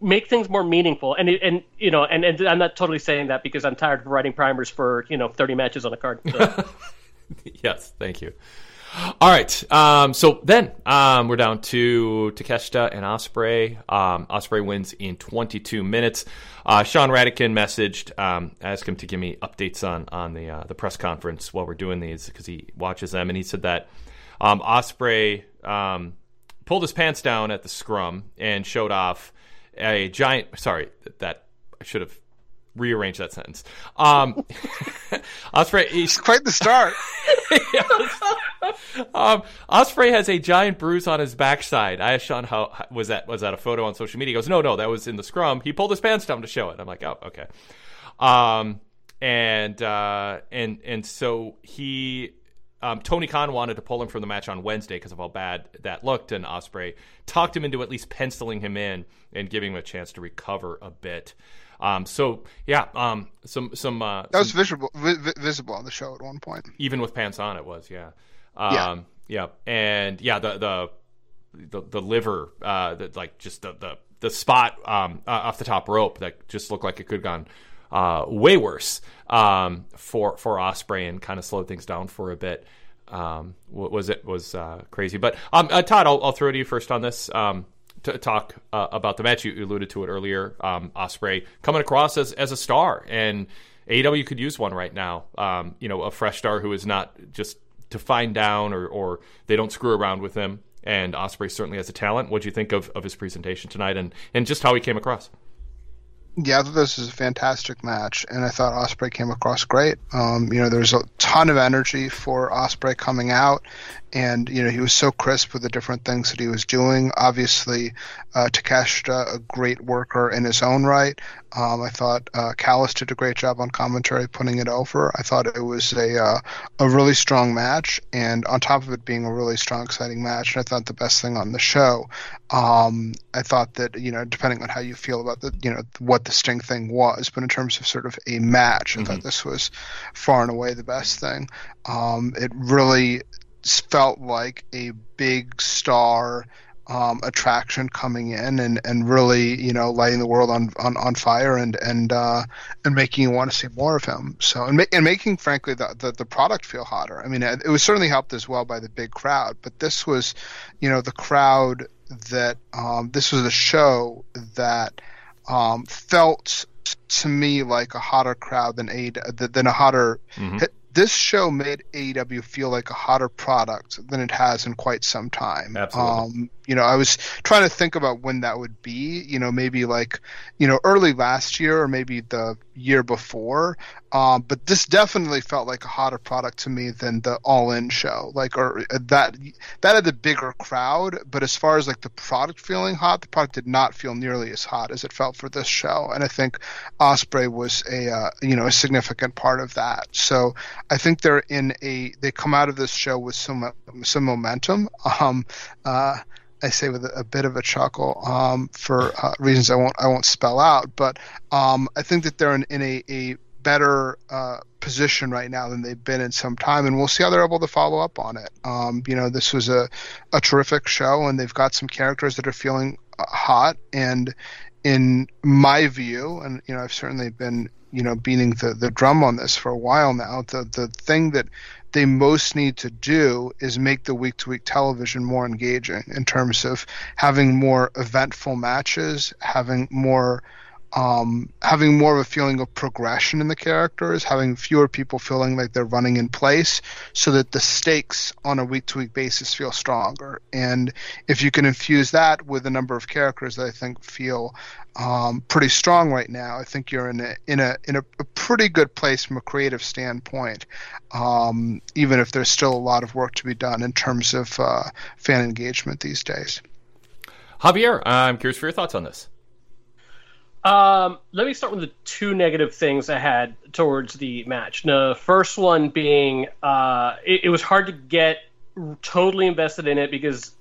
make things more meaningful. And and you know, and, and I'm not totally saying that because I'm tired of writing primers for you know 30 matches on a card. So. *laughs* yes, thank you. All right, um, so then um, we're down to Takeshita and Ospreay Um, Ospreay wins in 22 minutes. Uh, Sean Radican messaged, um, asked him to give me updates on on the uh, the press conference while we're doing these because he watches them, and he said that um, Ospreay um, pulled his pants down at the scrum and showed off a giant. Sorry, that I should have rearranged that sentence. Um, *laughs* Ospreay, he's quite the start. *laughs* um, Ospreay has a giant bruise on his backside. I asked Sean how was that was that a photo on social media. He goes, no, no, that was in the scrum. He pulled his pants down to show it. I'm like, oh, okay. Um, and uh, and and so he um, Tony Khan wanted to pull him from the match on Wednesday because of how bad that looked, and Ospreay talked him into at least penciling him in and giving him a chance to recover a bit. Um, so yeah, um, some some uh, that was some, visible vi- visible on the show at one point. Even with pants on, it was yeah, um, yeah, yeah, and yeah, the the the, the liver, uh, the, like just the the, the spot um, uh, off the top rope that just looked like it could have gone uh, way worse um, for for Ospreay and kind of slowed things down for a bit. Um, was it was uh, crazy? But um, uh, Todd, I'll, I'll, throw to you first on this. Um, to talk uh, about the match, you alluded to it earlier. Um, Ospreay coming across as as a star, and AEW could use one right now. Um, you know, a fresh star who is not just to find down or, or they don't screw around with him. And Ospreay certainly has a talent. What do you think of, of his presentation tonight, and and just how he came across? Yeah, this is a fantastic match, and I thought Ospreay came across great. Um, you know, there's a ton of energy for Ospreay coming out, and you know he was so crisp with the different things that he was doing. Obviously, uh, Takeshita, a great worker in his own right. Um, I thought uh, Callis did a great job on commentary, putting it over. I thought it was a uh, a really strong match, and on top of it being a really strong, exciting match, I thought the best thing on the show. Um, I thought that you know, depending on how you feel about the you know what the Sting thing was, but in terms of sort of a match, I mm-hmm. thought this was far and away the best thing. Um, it really felt like a big star um, attraction coming in and, and really you know lighting the world on on, on fire and and uh, and making you want to see more of him. So and, ma- and making frankly the, the, the product feel hotter. I mean it, it was certainly helped as well by the big crowd, but this was you know the crowd that um, this was a show that um, felt to me like a hotter crowd than a than a hotter mm-hmm this show made AEW feel like a hotter product than it has in quite some time. Absolutely. Um, you know, I was trying to think about when that would be. You know, maybe like you know early last year or maybe the year before. Um, but this definitely felt like a hotter product to me than the All In show. Like or uh, that that had the bigger crowd, but as far as like the product feeling hot, the product did not feel nearly as hot as it felt for this show. And I think Ospreay was a uh, you know a significant part of that. So I think they're in a they come out of this show with some some momentum. *laughs* Um, uh, I say with a, bit of a chuckle um, for uh, reasons I won't I won't spell out, but um, I think that they're in, in a, a better uh, position right now than they've been in some time, and we'll see how they're able to follow up on it. Um, you know, this was a, a terrific show, and they've got some characters that are feeling uh, hot. And in my view, and you know, I've certainly been you know beating the, the drum on this for a while now. The the thing that they most need to do is make the week to week television more engaging in terms of having more eventful matches, having more um, having more of a feeling of progression in the characters, having fewer people feeling like they're running in place, so that the stakes on a week to week basis feel stronger. And if you can infuse that with a number of characters that I think feel um, pretty strong right now, I think you're in a in a in a, a pretty good place from a creative standpoint. Um, even if there's still a lot of work to be done in terms of uh, fan engagement these days. Javier, I'm curious for your thoughts on this. Um, let me start with the two negative things I had towards the match. The first one being uh, it, it was hard to get totally invested in it because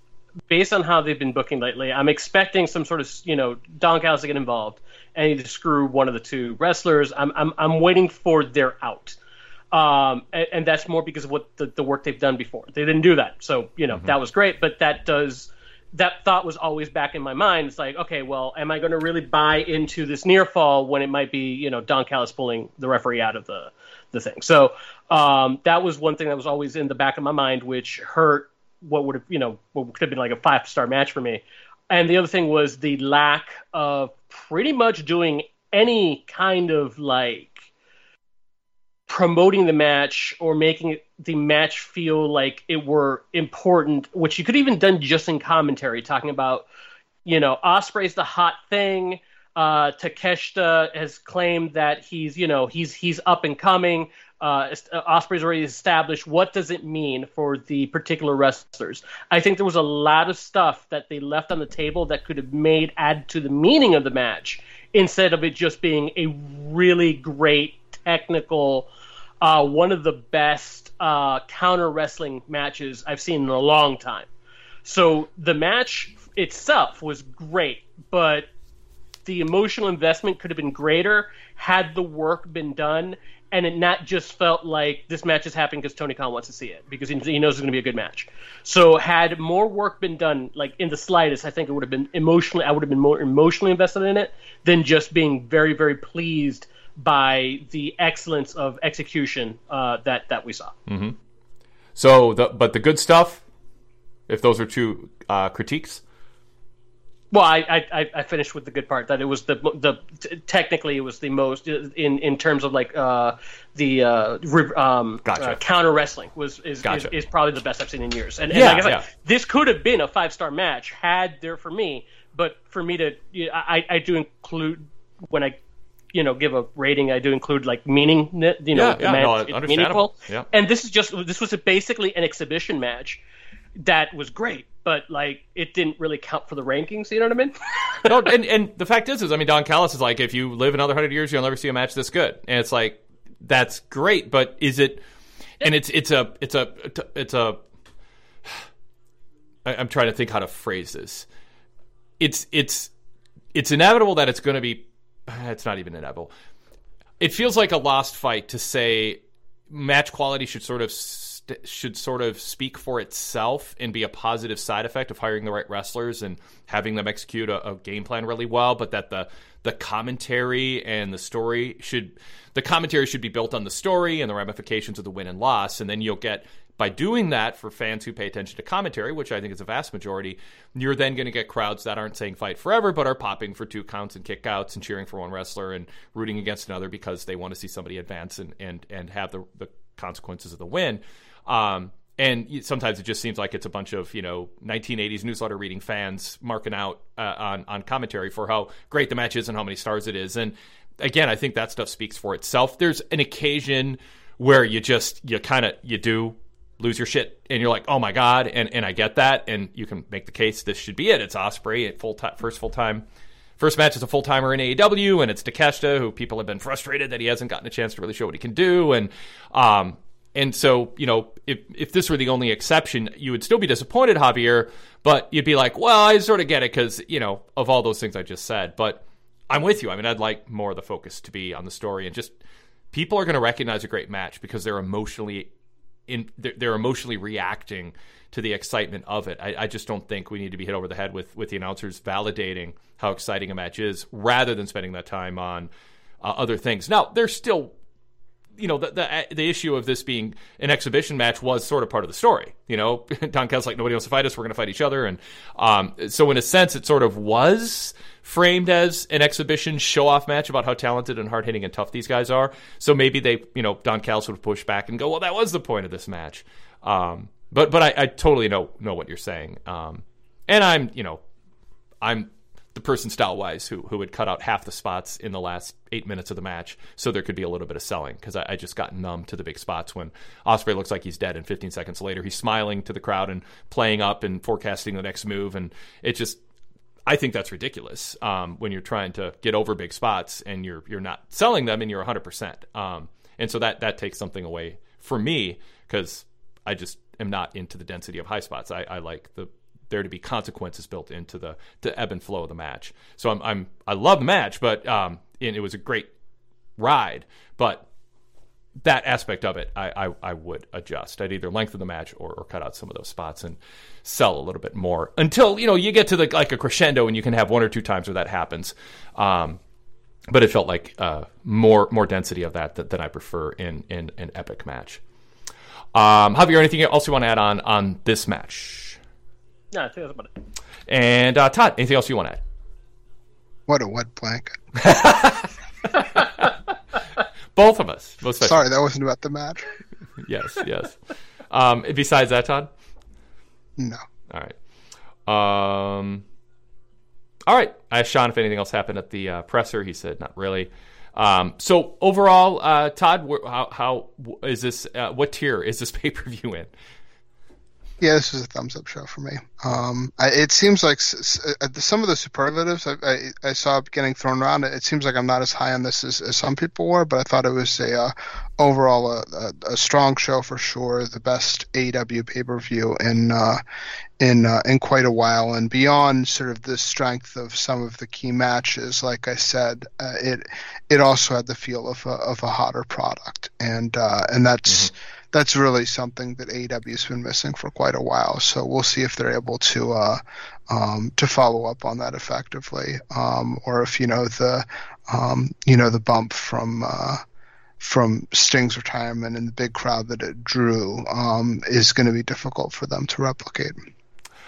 based on how they've been booking lately, I'm expecting some sort of you know Don to get involved and to screw one of the two wrestlers. I'm I'm, I'm waiting for their out, um, and, and, that's more because of what the, the work they've done before. They didn't do that, so you know mm-hmm. that was great, but that does that thought was always back in my mind. It's like, okay, well, am I going to really buy into this near fall when it might be, you know, Don Callis pulling the referee out of the the thing? So um, that was one thing that was always in the back of my mind, which hurt what would have, you know, what could have been like a five star match for me. And the other thing was the lack of pretty much doing any kind of like promoting the match or making the match feel like it were important, which you could even done just in commentary, talking about, you know, Ospreay's the hot thing. Uh, Takeshita has claimed that he's, you know, he's he's up and coming. Uh, Ospreay's already established. What does it mean for the particular wrestlers? I think there was a lot of stuff that they left on the table that could have made add to the meaning of the match instead of it just being a really great technical uh, one of the best uh, counter wrestling matches I've seen in a long time. So the match itself was great, but the emotional investment could have been greater had the work been done and it not just felt like this match is happening because Tony Khan wants to see it because he, he knows it's going to be a good match. So had more work been done, like in the slightest, I think it would have been emotionally. I would have been more emotionally invested in it than just being very, very pleased by the excellence of execution uh, that that we saw. Mm-hmm. So, the, but the good stuff, if those are two uh, critiques. Well, I, I I finished with the good part that it was the the technically it was the most in in terms of like uh, the uh, um, gotcha. uh, counter wrestling was is, gotcha. is, is probably the best I've seen in years. And, yeah, and like yeah. This could have been a five star match had there for me, but for me to I I do include when I you know give a rating, I do include like meaning, you know, yeah, yeah, no, meaningful. Yeah. And this is just this was basically an exhibition match that was great, but like it didn't really count for the rankings. You know what I mean? *laughs* no, and and the fact is, is I mean, Don Callis is like, if you live another hundred years, you'll never see a match this good, and it's like that's great, but is it? And it's it's a it's a it's a. *sighs* I'm trying to think how to phrase this. It's it's it's inevitable that it's going to be *sighs* it's not even inevitable. It feels like a lost fight to say match quality should sort of st- should sort of speak for itself and be a positive side effect of hiring the right wrestlers and having them execute a, a game plan really well, but that the the commentary and the story should the commentary should be built on the story and the ramifications of the win and loss, and then you'll get by doing that for fans who pay attention to commentary, which I think is a vast majority, you're then going to get crowds that aren't saying fight forever, but are popping for two counts and kickouts and cheering for one wrestler and rooting against another because they want to see somebody advance and, and, and have the, the consequences of the win. Um, and sometimes it just seems like it's a bunch of you know 1980s newsletter reading fans marking out uh, on on commentary for how great the match is and how many stars it is. And again, I think that stuff speaks for itself. There's an occasion where you just you kind of you do lose your shit and you're like, oh my god, and and I get that, and you can make the case this should be it. It's Ospreay at full time, first full time. First match is a full timer in AEW, and it's Takeshita, who people have been frustrated that he hasn't gotten a chance to really show what he can do. And um, and so, you know, if if this were the only exception, you would still be disappointed, Javier, but you'd be like, well, I sort of get it because, you know, of all those things I just said. But I'm with you. I mean, I'd like more of the focus to be on the story and just people are going to recognize a great match because they're emotionally in they're, emotionally reacting to the excitement of it. I, I, just don't think we need to be hit over the head with with the announcers validating how exciting a match is rather than spending that time on uh, other things. Now, there's still you know, the, the, the issue of this being an exhibition match was sort of part of the story. You know, *laughs* Don Callis like nobody wants to fight us, we're going to fight each other, and um, so in a sense, it sort of was framed as an exhibition show off match about how talented and hard hitting and tough these guys are. So maybe they, you know, Don Callis would push back and go, well, that was the point of this match. Um, but but I, I, totally know know what you're saying, um, and I'm you know, I'm the person style wise who who had cut out half the spots in the last eight minutes of the match, so there could be a little bit of selling because I, I, just got numb to the big spots when Ospreay looks like he's dead, and 15 seconds later he's smiling to the crowd and playing up and forecasting the next move, and it just I think that's ridiculous um, when you're trying to get over big spots and you're you're not selling them and you're 100. Um, percent And so that that takes something away for me because I just am not into the density of high spots. I, I like the there to be consequences built into the the ebb and flow of the match. So I'm, I'm I love the match, but um, and it was a great ride, but that aspect of it, I, I, I, would adjust. I'd either lengthen the match or, or, cut out some of those spots and sell a little bit more until you know you get to the like a crescendo and you can have one or two times where that happens. Um, but it felt like uh, more more density of that than, than I prefer in in an epic match. Um, Javier, anything else you want to add on on this match? No, I think that's about it. And uh, Todd, anything else you want to add? What a wet blanket. *laughs* Both of us. Sorry, that wasn't about the match. *laughs* yes, yes. Um, besides that, Todd? No. All right. Um, all right. I asked Sean if anything else happened at the uh, presser. He said not really. Um, so overall, uh, Todd, how, how is this? Uh, what tier is this *laughs* pay per view in? Yeah, this was a thumbs up show for me. Um, I, it seems like s- s- uh, some of the superlatives I, I, I, saw getting thrown around. It seems like I'm not as high on this as, as some people were, but I thought it was a uh, overall a, a, a, strong show for sure. The best AEW pay per view in uh, in uh, in quite a while, and beyond sort of the strength of some of the key matches. Like I said, uh, it it also had the feel of a, of a hotter product, and uh, and that's. Mm-hmm that's really something that AEW has been missing for quite a while. So we'll see if they're able to uh, um, to follow up on that effectively, um, or if you know the um, you know the bump from uh, from Sting's retirement and the big crowd that it drew um, is going to be difficult for them to replicate.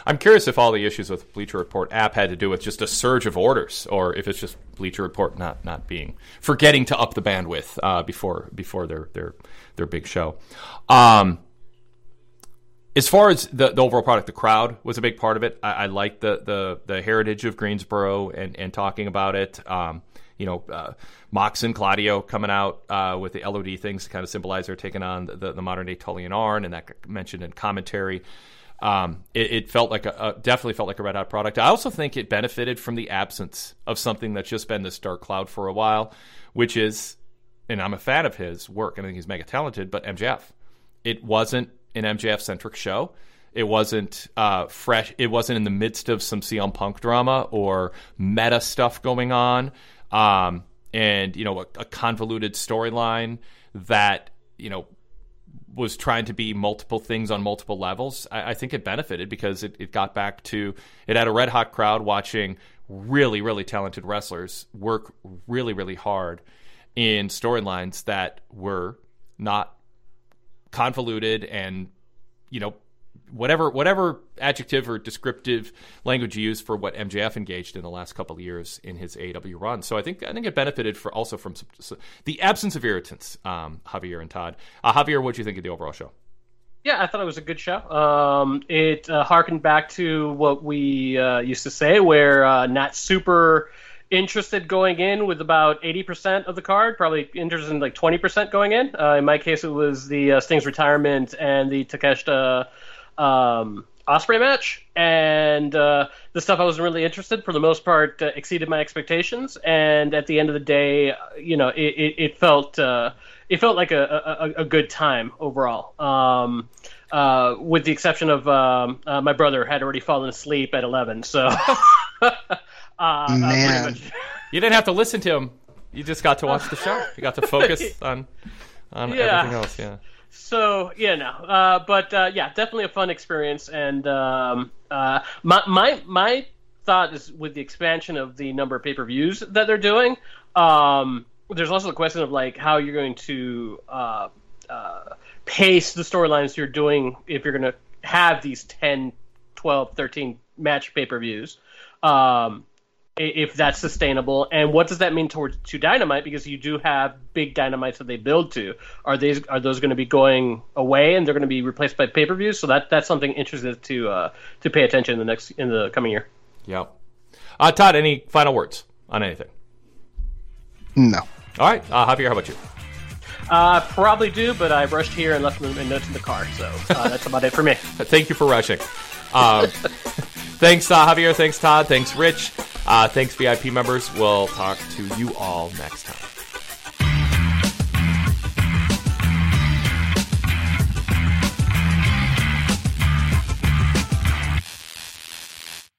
I'm curious if all the issues with Bleacher Report app had to do with just a surge of orders, or if it's just Bleacher Report not not being forgetting to up the bandwidth uh, before before their their their big show. Um, as far as the, the overall product, the crowd was a big part of it. I, I like the, the the heritage of Greensboro and and talking about it. Um, you know, uh, Mox and Claudio coming out uh, with the LOD things to kind of symbolize they're taking on the, the modern day Tully and Arn, and that mentioned in commentary. Um, it, it, felt like a, a, definitely felt like a red hot product. I also think it benefited from the absence of something that's just been this dark cloud for a while, which is, and I'm a fan of his work. I think he's mega talented, but MJF. It wasn't an MJF centric show. It wasn't uh, fresh. It wasn't in the midst of some CM Punk drama or meta stuff going on, um, and you know a, a convoluted storyline that you know was trying to be multiple things on multiple levels, I, I think it benefited because it, it, got back to it had a red hot crowd watching really, really talented wrestlers work really, really hard in storylines that were not convoluted and, you know, whatever whatever adjective or descriptive language you use for what MJF engaged in the last couple of years in his AEW run. So I think I think it benefited for also from some, the absence of irritants. Um, Javier and Todd. Uh, Javier, what do you think of the overall show? Yeah, I thought it was a good show. Um, it uh, harkened back to what we uh, used to say, where uh, not super interested going in with about 80% of the card, probably interested in like 20% going in. Uh, in my case, it was the uh, Sting's retirement and the Takeshita um, Ospreay match, and uh, the stuff I wasn't really interested for the most part uh, exceeded my expectations. And at the end of the day, you know, it, it, it felt uh, it felt like a, a, a good time overall. Um, uh, with the exception of um, uh, my brother had already fallen asleep at eleven, so. *laughs* uh, Man, you didn't have to listen to him. You just got to watch the show. You got to focus *laughs* on on yeah. everything else. Yeah. So yeah, no, uh, but uh, yeah, definitely a fun experience. And um, uh, my my my thought is with the expansion of the number of pay per views that they're doing. Um, there's also the question of like how you're going to uh, uh, pace the storylines you're doing if you're going to have these 10, 12, 13 match pay per views. Um, if that's sustainable. And what does that mean towards to dynamite? Because you do have big dynamites that they build to. Are these are those going to be going away and they're going to be replaced by pay-per-views? So that that's something interesting to uh, to pay attention in the next in the coming year. Yep. Uh, todd any final words on anything? No. All right. Uh, javier how about you? Uh, probably do but i rushed here and left my notes in the car so uh, that's about it for me. *laughs* Thank you for rushing. Um, *laughs* thanks uh, javier. Thanks todd. Thanks rich uh, thanks, VIP members. We'll talk to you all next time.